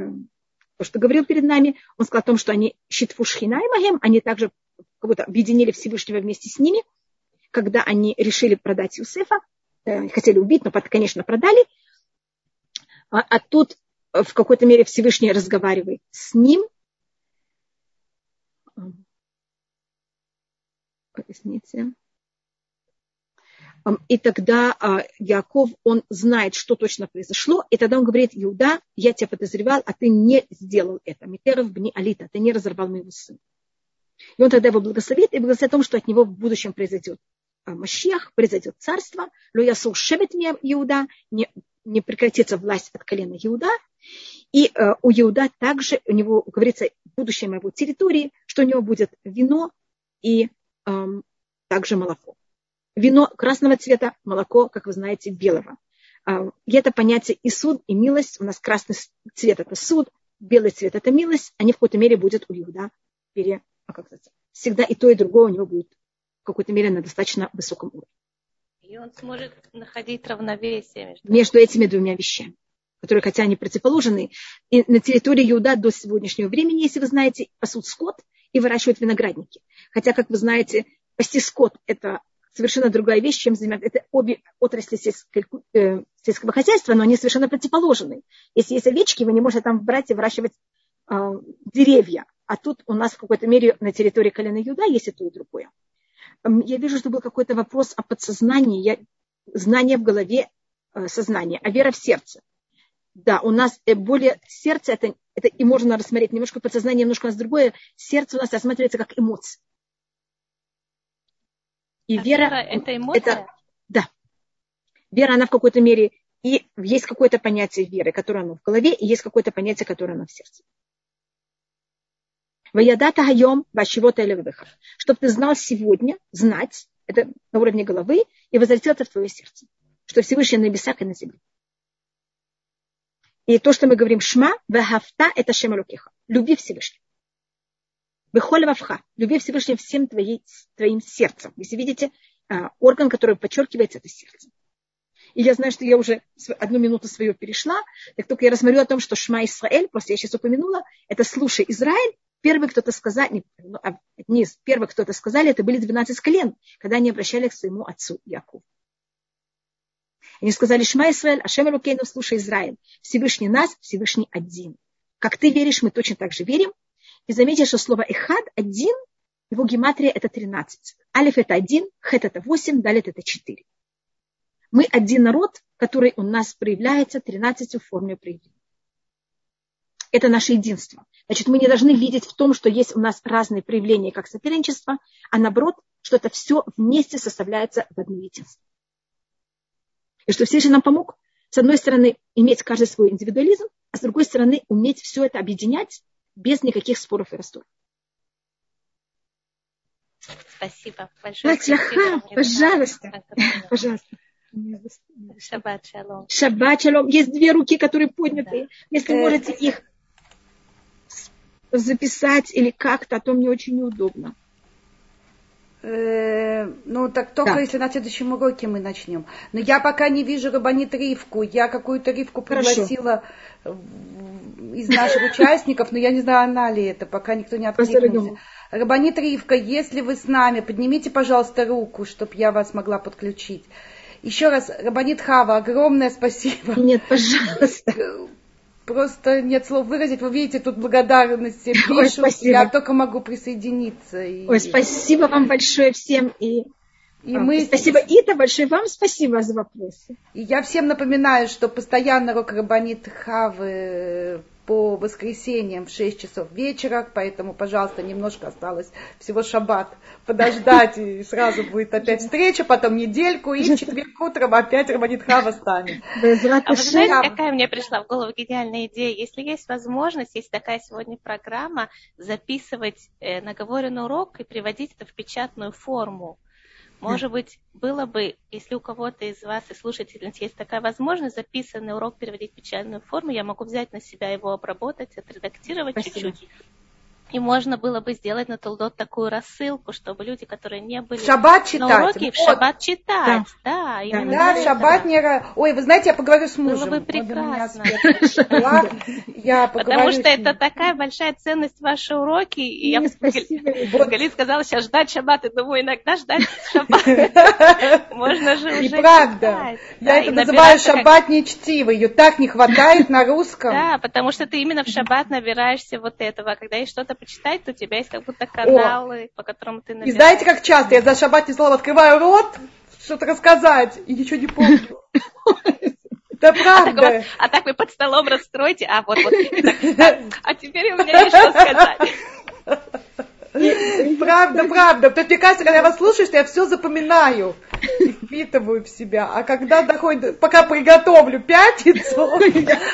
то, что говорил перед нами, он сказал о том, что они щитфушхина и магем, они также как будто объединили Всевышнего вместе с ними, когда они решили продать э, хотели убить, но, конечно, продали. А, а тут в какой-то мере Всевышний разговаривает с ним. Извините. И тогда а, Яков, он знает, что точно произошло, и тогда он говорит, Иуда, я тебя подозревал, а ты не сделал это. Митеров бни алита, ты не разорвал моего сына. И он тогда его благословит и благословит о том, что от него в будущем произойдет Машех, произойдет царство, Луясу шебет Иуда, не, не прекратится власть от колена Иуда, И э, у Иуда также, у него говорится, будущее моего территории, что у него будет вино и э, также молоко. Вино красного цвета, молоко, как вы знаете, белого. Э, это понятие и суд, и милость. У нас красный цвет – это суд, белый цвет – это милость. Они в какой-то мере будут у Иуда пере, а как всегда и то, и другое у него будет в какой-то мере на достаточно высоком уровне. И он сможет находить равновесие между, между этими двумя вещами которые, хотя они противоположны, и на территории Иуда до сегодняшнего времени, если вы знаете, пасут скот и выращивают виноградники. Хотя, как вы знаете, пасти скот – это совершенно другая вещь, чем заниматься. Это обе отрасли сельского, э, сельского хозяйства, но они совершенно противоположны. Если есть овечки, вы не можете там брать и выращивать э, деревья. А тут у нас в какой-то мере на территории колена Юда есть и то, и другое. Я вижу, что был какой-то вопрос о подсознании, я, знание в голове, э, сознание, а вера в сердце. Да, у нас э, более сердце, это, это и можно рассмотреть немножко подсознание, немножко у нас другое. Сердце у нас рассматривается как эмоция. И а вера, вера это эмоция? Это, да. Вера, она в какой-то мере, и есть какое-то понятие веры, которое оно в голове, и есть какое-то понятие, которое оно в сердце. Ваядата хайом или Чтобы ты знал сегодня, знать, это на уровне головы, и возвратил это в твое сердце. Что Всевышний на небесах и на земле. И то, что мы говорим шма, вахафта, это шема лукиха. Люби Всевышнего. Бехоль вавха. Люби Всевышнего всем твоей, твоим сердцем. Если видите, а, орган, который подчеркивается, это сердце. И я знаю, что я уже одну минуту свою перешла, так только я рассмотрю о том, что Шма Исраэль, просто я сейчас упомянула, это слушай Израиль, первый кто-то сказал, не, ну, а, не первый кто-то сказали, это были 12 колен, когда они обращались к своему отцу Якову. Они сказали, Шма Исраэль, Ашем Рукейну, слушай Израиль. Всевышний нас, Всевышний один. Как ты веришь, мы точно так же верим. И заметьте, что слово Эхад, один, его гематрия это 13. Алиф это один, Хет это 8, Далит это 4. Мы один народ, который у нас проявляется 13 в форме проявления. Это наше единство. Значит, мы не должны видеть в том, что есть у нас разные проявления, как соперничество, а наоборот, что это все вместе составляется в одно единство. И что Всевышний нам помог, с одной стороны, иметь каждый свой индивидуализм, а с другой стороны, уметь все это объединять без никаких споров и рассоров. Спасибо большое. Спасибо. Пожалуйста. Пожалуйста. Шаббат шалом. Шаббат шалом. Есть две руки, которые подняты. Да. Если можете их записать или как-то, а то мне очень неудобно. Э, ну, так только да. если на следующем уроке мы начнем. Но я пока не вижу Рабанит Ривку. Я какую-то Ривку пригласила Хорошо. из наших участников, но я не знаю, она ли это, пока никто не откликнулся. Рабанит Ривка, если вы с нами, поднимите, пожалуйста, руку, чтобы я вас могла подключить. Еще раз, Рабанит Хава, огромное спасибо. Нет, пожалуйста просто нет слов выразить. Вы видите, тут благодарность пишут. Ой, спасибо. Я только могу присоединиться. И... Ой, спасибо вам большое всем. И, и мы... Спасибо, Ита, большое вам спасибо за вопросы. И я всем напоминаю, что постоянно Рок Рабанит Хавы по воскресеньям в 6 часов вечера, поэтому, пожалуйста, немножко осталось всего шаббат подождать, и сразу будет опять встреча, потом недельку, и в четверг утром опять Раманит Хава станет. А вы знаете, какая мне пришла в голову гениальная идея? Если есть возможность, есть такая сегодня программа, записывать э, наговоренный урок и приводить это в печатную форму. Может быть, было бы, если у кого-то из вас и слушательниц есть такая возможность, записанный урок переводить в печатную форму, я могу взять на себя его обработать, отредактировать чуть-чуть и можно было бы сделать на Толдот такую рассылку, чтобы люди, которые не были шаббат читать. на уроке, вот. в шаббат читать. Да, да именно да, в шаббат не... Ой, вы знаете, я поговорю с мужем. Было бы прекрасно. Я Потому что это такая большая ценность ваши уроки. И я Гали сказала, сейчас ждать шаббат. И думаю, иногда ждать шаббат. Можно же уже правда. Я это называю шаббат не чтиво. Ее так не хватает на русском. Да, потому что ты именно в шаббат набираешься вот этого. Когда есть что-то почитать, то у тебя есть как будто каналы, О. по которым ты набираешь. И знаете, как часто я за шаббатный слово открываю рот, что-то рассказать, и ничего не помню. Да правда. А так вы под столом раскройте, а вот, вот. А теперь у меня есть что сказать. Правда, правда. То мне кажется, когда я вас слушаю, что я все запоминаю. впитываю в себя. А когда доходит, пока приготовлю пятницу,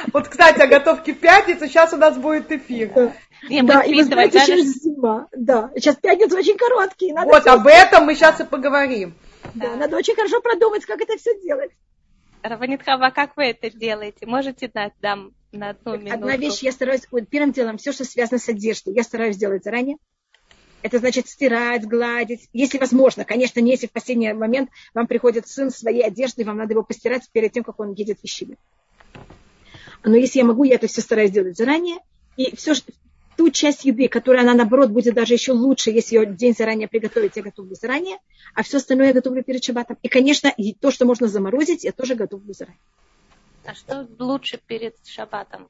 вот, кстати, о готовке в пятницу, сейчас у нас будет эфир. Да, и вы знаете, сейчас зима. Да, сейчас пятница очень короткий. Вот об этом мы сейчас и поговорим. Да, надо очень хорошо продумать, как это все делать. Раванитхава, как вы это делаете? Можете дать нам на одну минуту? Одна вещь, я стараюсь, первым делом, все, что связано с одеждой, я стараюсь сделать заранее. Это значит стирать, гладить, если возможно. Конечно, не если в последний момент вам приходит сын своей одежды, вам надо его постирать перед тем, как он едет в вещами. Но если я могу, я это все стараюсь делать заранее. И все, ту часть еды, которая она, наоборот, будет даже еще лучше, если ее день заранее приготовить, я готовлю заранее, а все остальное я готовлю перед шабатом. И, конечно, то, что можно заморозить, я тоже готовлю заранее. А что лучше перед шабатом?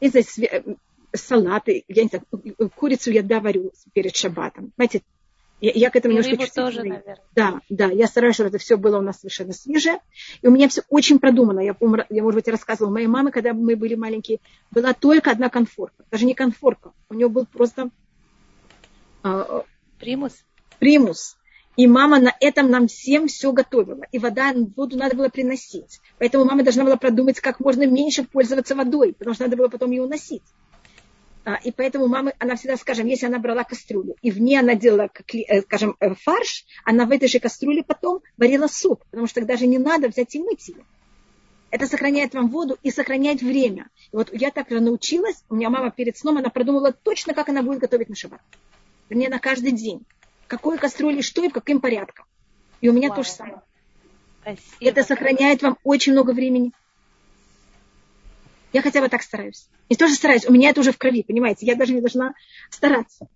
Не знаю, салаты, я не знаю, курицу я доварю перед шабатом. Знаете, я, я к этому и немножко тоже, наверное. Да, да, я стараюсь, чтобы это все было у нас совершенно свежее. И у меня все очень продумано. Я, помню, я может быть, рассказывала моей маме, когда мы были маленькие, была только одна конфорка. Даже не конфорка. У нее был просто... Э, примус? Примус. И мама на этом нам всем все готовила. И вода, воду надо было приносить. Поэтому мама должна была продумать, как можно меньше пользоваться водой, потому что надо было потом ее уносить. А, и поэтому мама, она всегда, скажем, если она брала кастрюлю, и в ней она делала, э, скажем, э, фарш, она в этой же кастрюле потом варила суп, потому что тогда же не надо взять и мыть ее. Это сохраняет вам воду и сохраняет время. И вот я так научилась, у меня мама перед сном, она продумала точно, как она будет готовить на шаббат. Вернее, на каждый день. Какой кастрюли, что и в каким порядком. И у меня Вау. то же самое. Спасибо. Это сохраняет вам очень много времени. Я хотя бы так стараюсь. И тоже стараюсь. У меня это уже в крови, понимаете? Я даже не должна стараться.